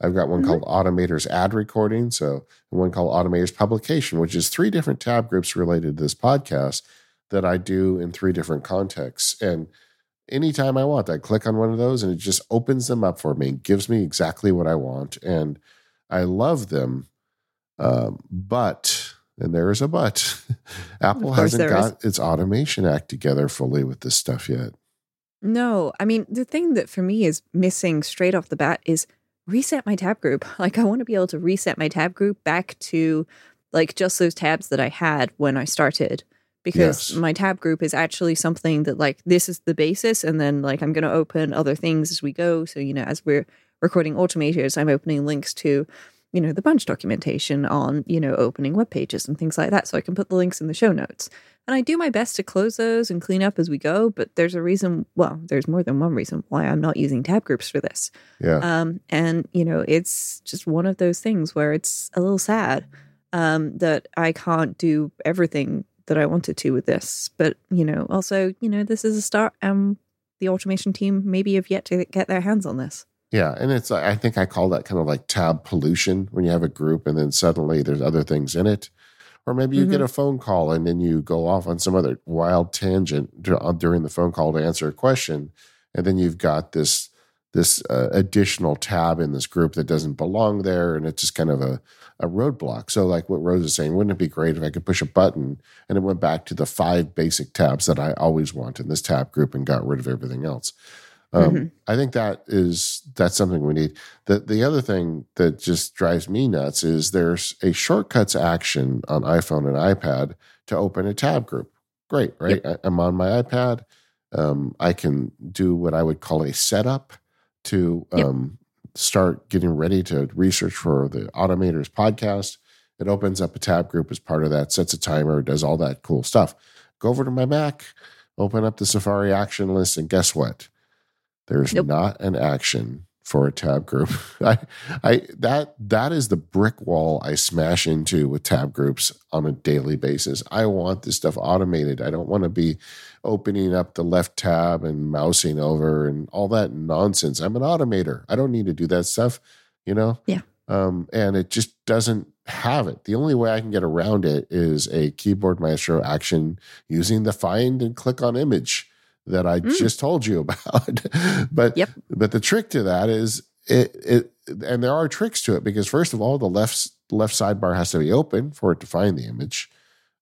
[SPEAKER 1] I've got one
[SPEAKER 2] Mhm.
[SPEAKER 1] called Automators Ad Recording. So, one called Automators Publication, which is three different tab groups related to this podcast that I do in three different contexts. And anytime I want, I click on one of those and it just opens them up for me, gives me exactly what I want. And I love them. Um, but, and there is a but, <laughs> Apple hasn't
[SPEAKER 2] there is.
[SPEAKER 1] got its automation act together fully with this stuff yet.
[SPEAKER 2] No, I mean the thing that for me is missing straight off the bat is reset my tab group. <laughs> Like I want to be able to reset my tab group back to like just those tabs that I had when I started because
[SPEAKER 1] Yes.
[SPEAKER 2] my tab group is actually something that like this is the basis and then like I'm going to open other things as we go. So, you know, as we're recording automators, I'm opening links to you know the bunch documentation on you know opening web pages and things like that so i can put the links in the show notes and i do my best to close those and clean up as we go but there's a reason well there's more than one reason why i'm not using tab groups for this
[SPEAKER 1] Yeah.
[SPEAKER 2] um, and you know it's just one of those things where it's a little sad um, that i can't do everything that i wanted to with this but you know also you know this is a start Um, the automation team maybe have yet to get their hands on this.
[SPEAKER 1] Yeah, and it's I think I call that kind of like tab pollution when you have a group and then suddenly there's other things in it, or maybe you get a phone call and then you go off on some other wild tangent uh, during the phone call to answer a question, and then you've got this this uh, additional tab in this group that doesn't belong there, and it's just kind of a a roadblock. So, like what Rose is saying, wouldn't it be great if I could push a button and it went back to the five basic tabs that I always want in this tab group and got rid of everything else? Um, I think that is that's something we need. The the other thing that just drives me nuts is there's a shortcuts action on iPhone and iPad to open a tab group. Great, right? I, I'm on my iPad. Um, I can do what I would call a setup to
[SPEAKER 2] Yep.
[SPEAKER 1] um, start getting ready to research for the Automators podcast. It opens up a tab group as part of that, sets a timer, does all that cool stuff. Go over to my Mac, open up the Safari action list, and guess what? There's
[SPEAKER 2] Nope.
[SPEAKER 1] not an action for a tab group. <laughs> I, I that that is the brick wall I smash into with tab groups on a daily basis. I want this stuff automated. I don't want to be opening up the left tab and mousing over and all that nonsense. I'm an automator. I don't need to do that stuff, you know?
[SPEAKER 2] Yeah.
[SPEAKER 1] Um, and it just doesn't have it. The only way I can get around it is a Keyboard Maestro action using the find and click on image that I
[SPEAKER 2] Mm.
[SPEAKER 1] just told you <laughs> about. but
[SPEAKER 2] Yep.
[SPEAKER 1] but the trick to that is it it and there are tricks to it because first of all the left left sidebar has to be open for it to find the image.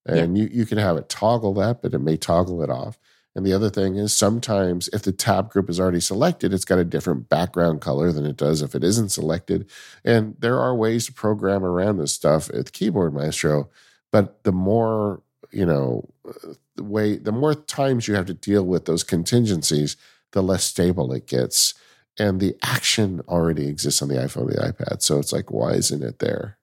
[SPEAKER 1] And you, you can have it toggle that, but it may toggle it off. And the other thing is sometimes if the tab group is already selected, it's got a different background color than it does if it isn't selected. And there are ways to program around this stuff at Keyboard Maestro, but the more, you know, the way the more times you have to deal with those contingencies, the less stable it gets. And the action already exists on the iPhone and the iPad. So it's like, why isn't it there?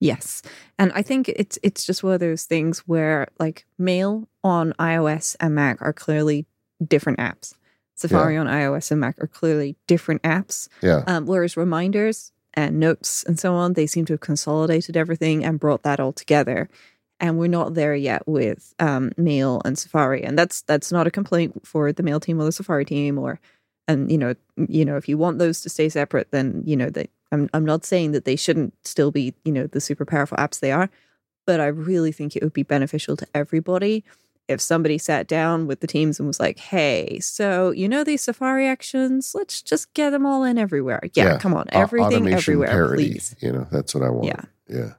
[SPEAKER 2] Yes. And I think it's it's just one of those things where like Mail on iOS and Mac are clearly different apps. Safari on iOS and Mac are clearly different apps.
[SPEAKER 1] Yeah.
[SPEAKER 2] Um, whereas reminders and notes and so on, they seem to have consolidated everything and brought that all together. And we're not there yet with um, Mail and Safari, and that's that's not a complaint for the Mail team or the Safari team, or and you know you know if you want those to stay separate, then you know that I'm I'm not saying that they shouldn't still be you know the super powerful apps they are, but I really think it would be beneficial to everybody if somebody sat down with the teams and was like, "Hey, so you know these Safari actions? Let's just get them all in everywhere. Yeah,
[SPEAKER 1] Yeah.
[SPEAKER 2] come on, everything everywhere,
[SPEAKER 1] parity,
[SPEAKER 2] please.
[SPEAKER 1] You know, that's what I want.
[SPEAKER 2] Yeah.
[SPEAKER 1] Yeah.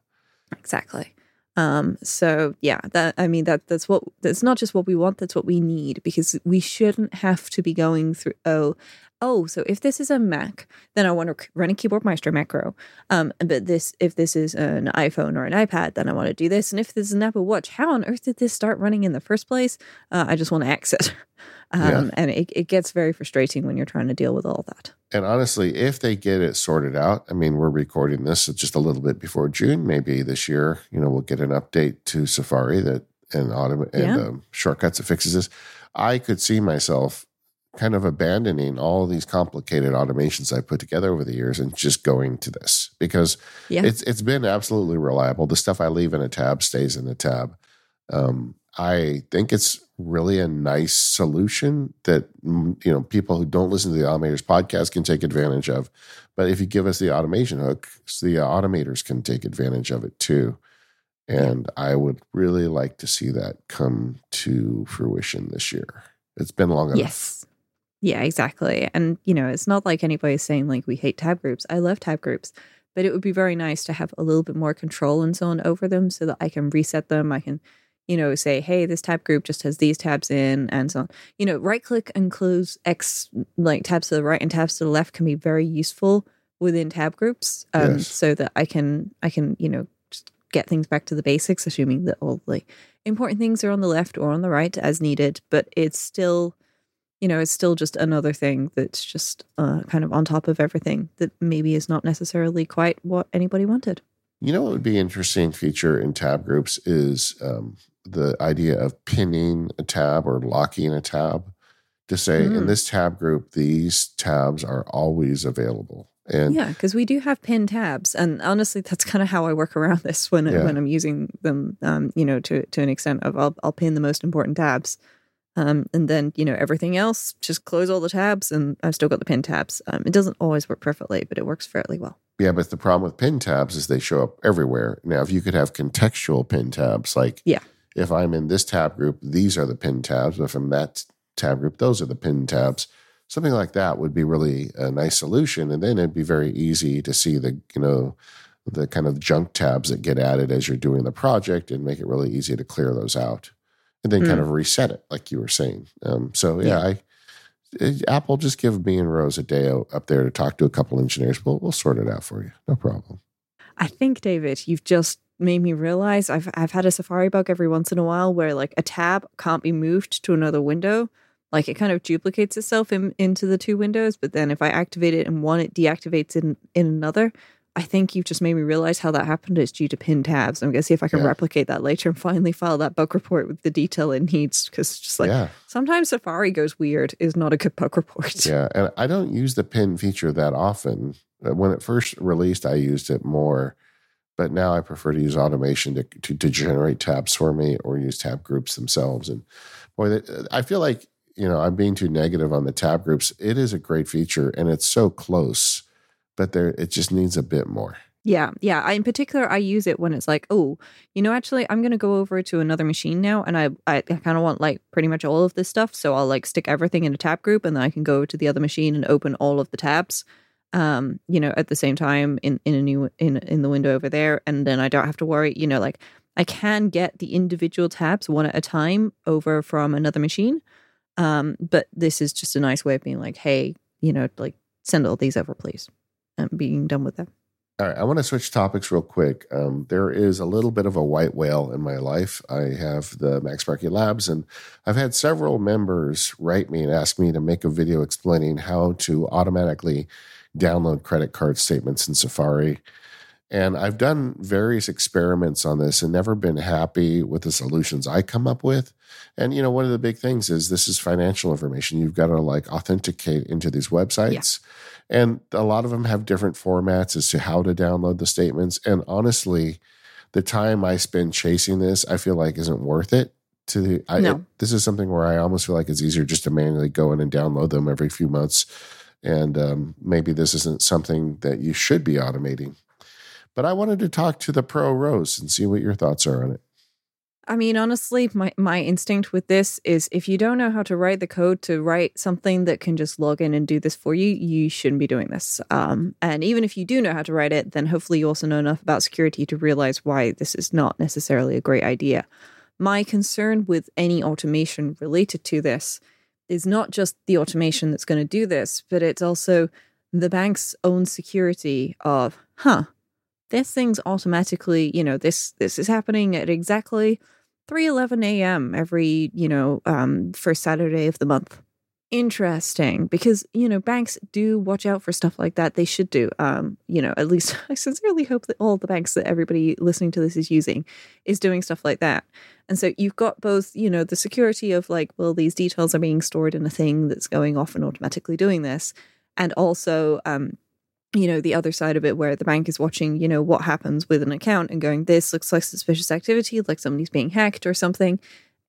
[SPEAKER 2] Exactly. Um, so yeah, that I mean that that's what that's not just what we want, that's what we need because we shouldn't have to be going through oh oh so if this is a Mac, then I want to run a Keyboard Maestro macro. Um, but this if this is an iPhone or an iPad, then I want to do this. And if this is an Apple Watch, how on earth did this start running in the first place? Uh, I just want to exit. Um,
[SPEAKER 1] Yeah.
[SPEAKER 2] and it, it gets very frustrating when you're trying to deal with all that.
[SPEAKER 1] And honestly, if they get it sorted out, I mean, we're recording this just a little bit before June. Maybe this year, you know, we'll get an update to Safari that and autom- and um, shortcuts that fixes this. I could see myself kind of abandoning all these complicated automations I put together over the years and just going to this because
[SPEAKER 2] Yeah.
[SPEAKER 1] it's it's been absolutely reliable. The stuff I leave in a tab stays in a tab. Um, I think it's really a nice solution that mm, you know people who don't listen to the automators podcast can take advantage of. But if you give us the automation hook, the automators can take advantage of it too. And I would really like to see that come to fruition this year. It's been long enough.
[SPEAKER 2] Yes. Yeah, exactly. And, you know, it's not like anybody's saying like we hate tab groups. I love tab groups, but it would be very nice to have a little bit more control and so on over them so that I can reset them. I can, you know, say, hey, this tab group just has these tabs in and so on. You know, right click and close X, like tabs to the right and tabs to the left can be very useful within tab groups um,
[SPEAKER 1] Yes.
[SPEAKER 2] so that I can, I can, you know, get things back to the basics, assuming that all the important things are on the left or on the right as needed, but it's still you know, it's still just another thing that's just uh, kind of on top of everything that maybe is not necessarily quite what anybody wanted.
[SPEAKER 1] You know what would be an interesting feature in tab groups is um, the idea of pinning a tab or locking a tab to say in
[SPEAKER 2] Mm.
[SPEAKER 1] this tab group these tabs are always available. And
[SPEAKER 2] yeah, because we do have pin tabs, and honestly, that's kind of how I work around this when
[SPEAKER 1] Yeah.
[SPEAKER 2] when I'm using them. Um, you know, to to an extent of I'll I'll pin the most important tabs, um, and then you know everything else just close all the tabs, and I've still got the pin tabs. Um, it doesn't always work perfectly, but it works fairly well.
[SPEAKER 1] yeah, but the problem with pin tabs is they show up everywhere. Now, if you could have contextual pin tabs, like
[SPEAKER 2] Yeah.
[SPEAKER 1] if I'm in this tab group, these are the pin tabs. If I'm that tab group, those are the pin tabs. Something like that would be really a nice solution, and then it'd be very easy to see the you know the kind of junk tabs that get added as you're doing the project, and make it really easy to clear those out, and then kind of reset it, like you were saying. Um, so yeah, I. uh, Apple, just give me and Rose a day up there to talk to a couple engineers. We'll we'll sort it out for you. No problem.
[SPEAKER 2] I think, David, you've just made me realize I've I've had a Safari bug every once in a while where like a tab can't be moved to another window. Like it kind of duplicates itself in, into the two windows, but then if I activate it in one, it deactivates in in another. I think you've just made me realize how that happened is due to pin tabs. I'm gonna see if I can
[SPEAKER 1] Yeah.
[SPEAKER 2] replicate that later and finally file that bug report with the detail it needs. Because just like
[SPEAKER 1] yeah,
[SPEAKER 2] sometimes Safari goes weird is not a good bug report. <laughs>
[SPEAKER 1] yeah. And I don't use the pin feature that often. Uh, When it first released, I used it more, but now I prefer to use automation to to, to generate tabs for me or use tab groups themselves. And boy, I feel like you know I'm being too negative on the tab groups. It is a great feature, and it's so close, but there it just needs a bit more.
[SPEAKER 2] Yeah, yeah. I, in particular, I use it when it's like, oh, you know, actually, I'm going to go over to another machine now, and I, I kind of want like pretty much all of this stuff. So I'll like stick everything in a tab group, and then I can go to the other machine and open all of the tabs. Um, you know, at the same time in in a new in in the window over there, and then I don't have to worry. You know, like I can get the individual tabs one at a time over from another machine. Um, but this is just a nice way of being like, hey, you know, like send all these over, please, being done with them.
[SPEAKER 1] All right, I want to switch topics real quick. Um, there is a little bit of a white whale in my life. I have the MacSparky Labs, and I've had several members write me and ask me to make a video explaining how to automatically download credit card statements in Safari. And I've done various experiments on this and never been happy with the solutions I come up with. And you know, one of the big things is this is financial information. You've got to like authenticate into these websites. Yeah. And a lot of them have different formats as to how to download the statements. And honestly, the time I spend chasing this, I feel like isn't worth it. To the, I, no. it, this is something where I almost feel like it's easier just to manually go in and download them every few months. And um, maybe this isn't something that you should be automating. But I wanted to talk to the pro Rose and see what your thoughts are on it.
[SPEAKER 2] I mean, honestly, my, my instinct with this is if you don't know how to write the code to write something that can just log in and do this for you, you shouldn't be doing this. Um, and even if you do know how to write it, then hopefully you also know enough about security to realize why this is not necessarily a great idea. My concern with any automation related to this is not just the automation that's going to do this, but it's also the bank's own security of, huh, this thing's automatically, you know, this this is happening at exactly 3:11 a.m. every, you know, um, first Saturday of the month. Interesting, because you know banks do watch out for stuff like that. They should do. Um, you know, at least <laughs> I sincerely hope that all the banks that everybody listening to this is using is doing stuff like that. And so you've got both, you know, the security of like, well, these details are being stored in a thing that's going off and automatically doing this, and also um, you know the other side of it where the bank is watching you know what happens with an account and going this looks like suspicious activity like somebody's being hacked or something.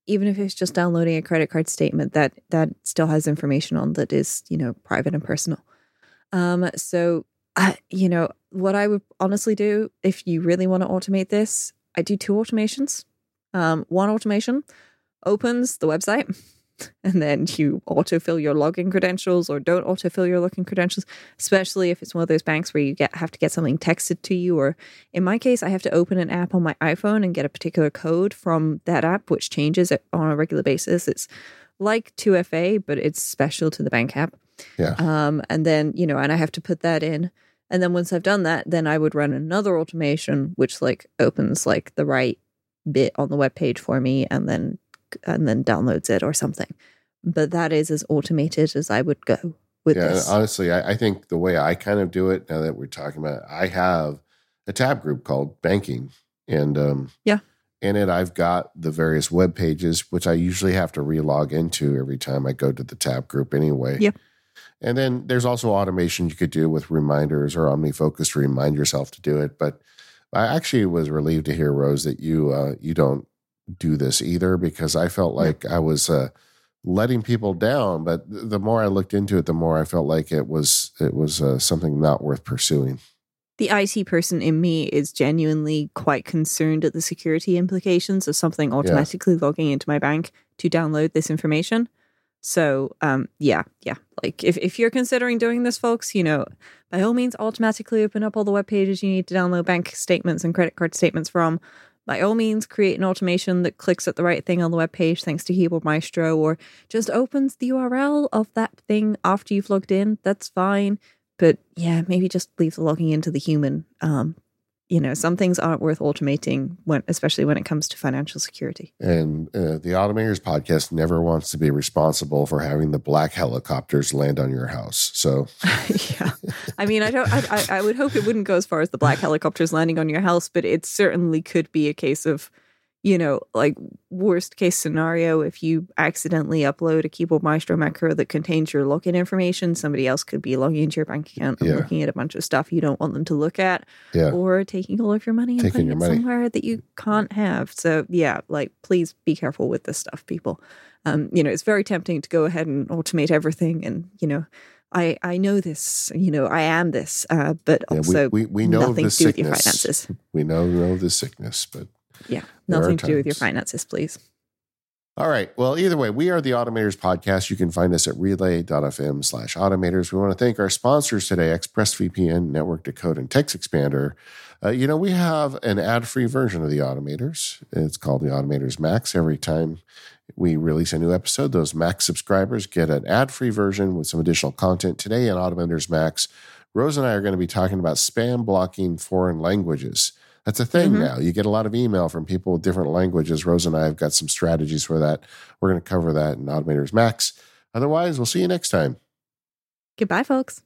[SPEAKER 2] Even if it's just downloading a credit card statement that that still has information on that is you know private and personal. Um so I, you know what i would honestly do if you really want to automate this i do two automations. Um one automation opens the website <laughs> and then you autofill your login credentials or don't autofill your login credentials, especially if it's one of those banks where you get have to get something texted to you. Or in my case, I have to open an app on my iPhone and get a particular code from that app, which changes it on a regular basis. It's like 2FA, but it's special to the bank app.
[SPEAKER 1] Yeah.
[SPEAKER 2] Um, and then, you know, and I have to put that in. And then once I've done that, then I would run another automation, which like opens like the right bit on the web page for me and then and then downloads it or something. But that is as automated as I would go with yeah, this.
[SPEAKER 1] honestly, I, I think the way I kind of do it now that we're talking about, it, I have a tab group called banking, and um,
[SPEAKER 2] yeah,
[SPEAKER 1] in it I've got the various web pages, which I usually have to relog into every time I go to the tab group anyway.
[SPEAKER 2] Yeah.
[SPEAKER 1] And then there's also automation you could do with reminders or OmniFocus to remind yourself to do it. But I actually was relieved to hear Rose that you uh, you don't do this either because I felt like I was uh, letting people down. But the more I looked into it, the more I felt like it was it was uh, something not worth pursuing.
[SPEAKER 2] The IT person in me is genuinely quite concerned at the security implications of something automatically yeah. logging into my bank to download this information. So, um, yeah, yeah. Like if, if you're considering doing this, folks, you know, by all means, automatically open up all the web pages you need to download bank statements and credit card statements from by all means create an automation that clicks at the right thing on the web page thanks to Keyboard Maestro or just opens the URL of that thing after you've logged in. That's fine. But yeah, maybe just leave the logging into the human. Um, you know, some things aren't worth automating when, especially when it comes to financial security.
[SPEAKER 1] And uh, the Automators podcast never wants to be responsible for having the black helicopters land on your house. So, <laughs> <laughs>
[SPEAKER 2] yeah, I mean, I don't. I, I would hope it wouldn't go as far as the black helicopters landing on your house, but it certainly could be a case of you know, like worst case scenario, if you accidentally upload a Keyboard Maestro macro that contains your login information, somebody else could be logging into your bank account and yeah. looking at a bunch of stuff you don't want them to look at,
[SPEAKER 1] yeah.
[SPEAKER 2] or taking all of your money and taking putting it money. somewhere that you can't have. So yeah, like please be careful with this stuff, people. Um, you know, it's very tempting to go ahead and automate everything, and you know, I I know this, you know, I am this, uh, but yeah, also we, we, we know nothing to do with your finances.
[SPEAKER 1] We know know the sickness, but
[SPEAKER 2] yeah, nothing to do with your finances, please.
[SPEAKER 1] All right. Well, either way, we are the Automators Podcast. You can find us at relay.fm slash automators. We want to thank our sponsors today, ExpressVPN, Network to Code, and TextExpander. Uh, you know, we have an ad free version of the Automators. It's called the Automators Max. Every time we release a new episode, those Max subscribers get an ad free version with some additional content. Today in Automators Max, Rose and I are going to be talking about spam blocking foreign languages. That's a thing mm-hmm. now. You get a lot of email from people with different languages. Rose and I have got some strategies for that. We're going to cover that in Automators Max. Otherwise, we'll see you next time.
[SPEAKER 2] Goodbye, folks.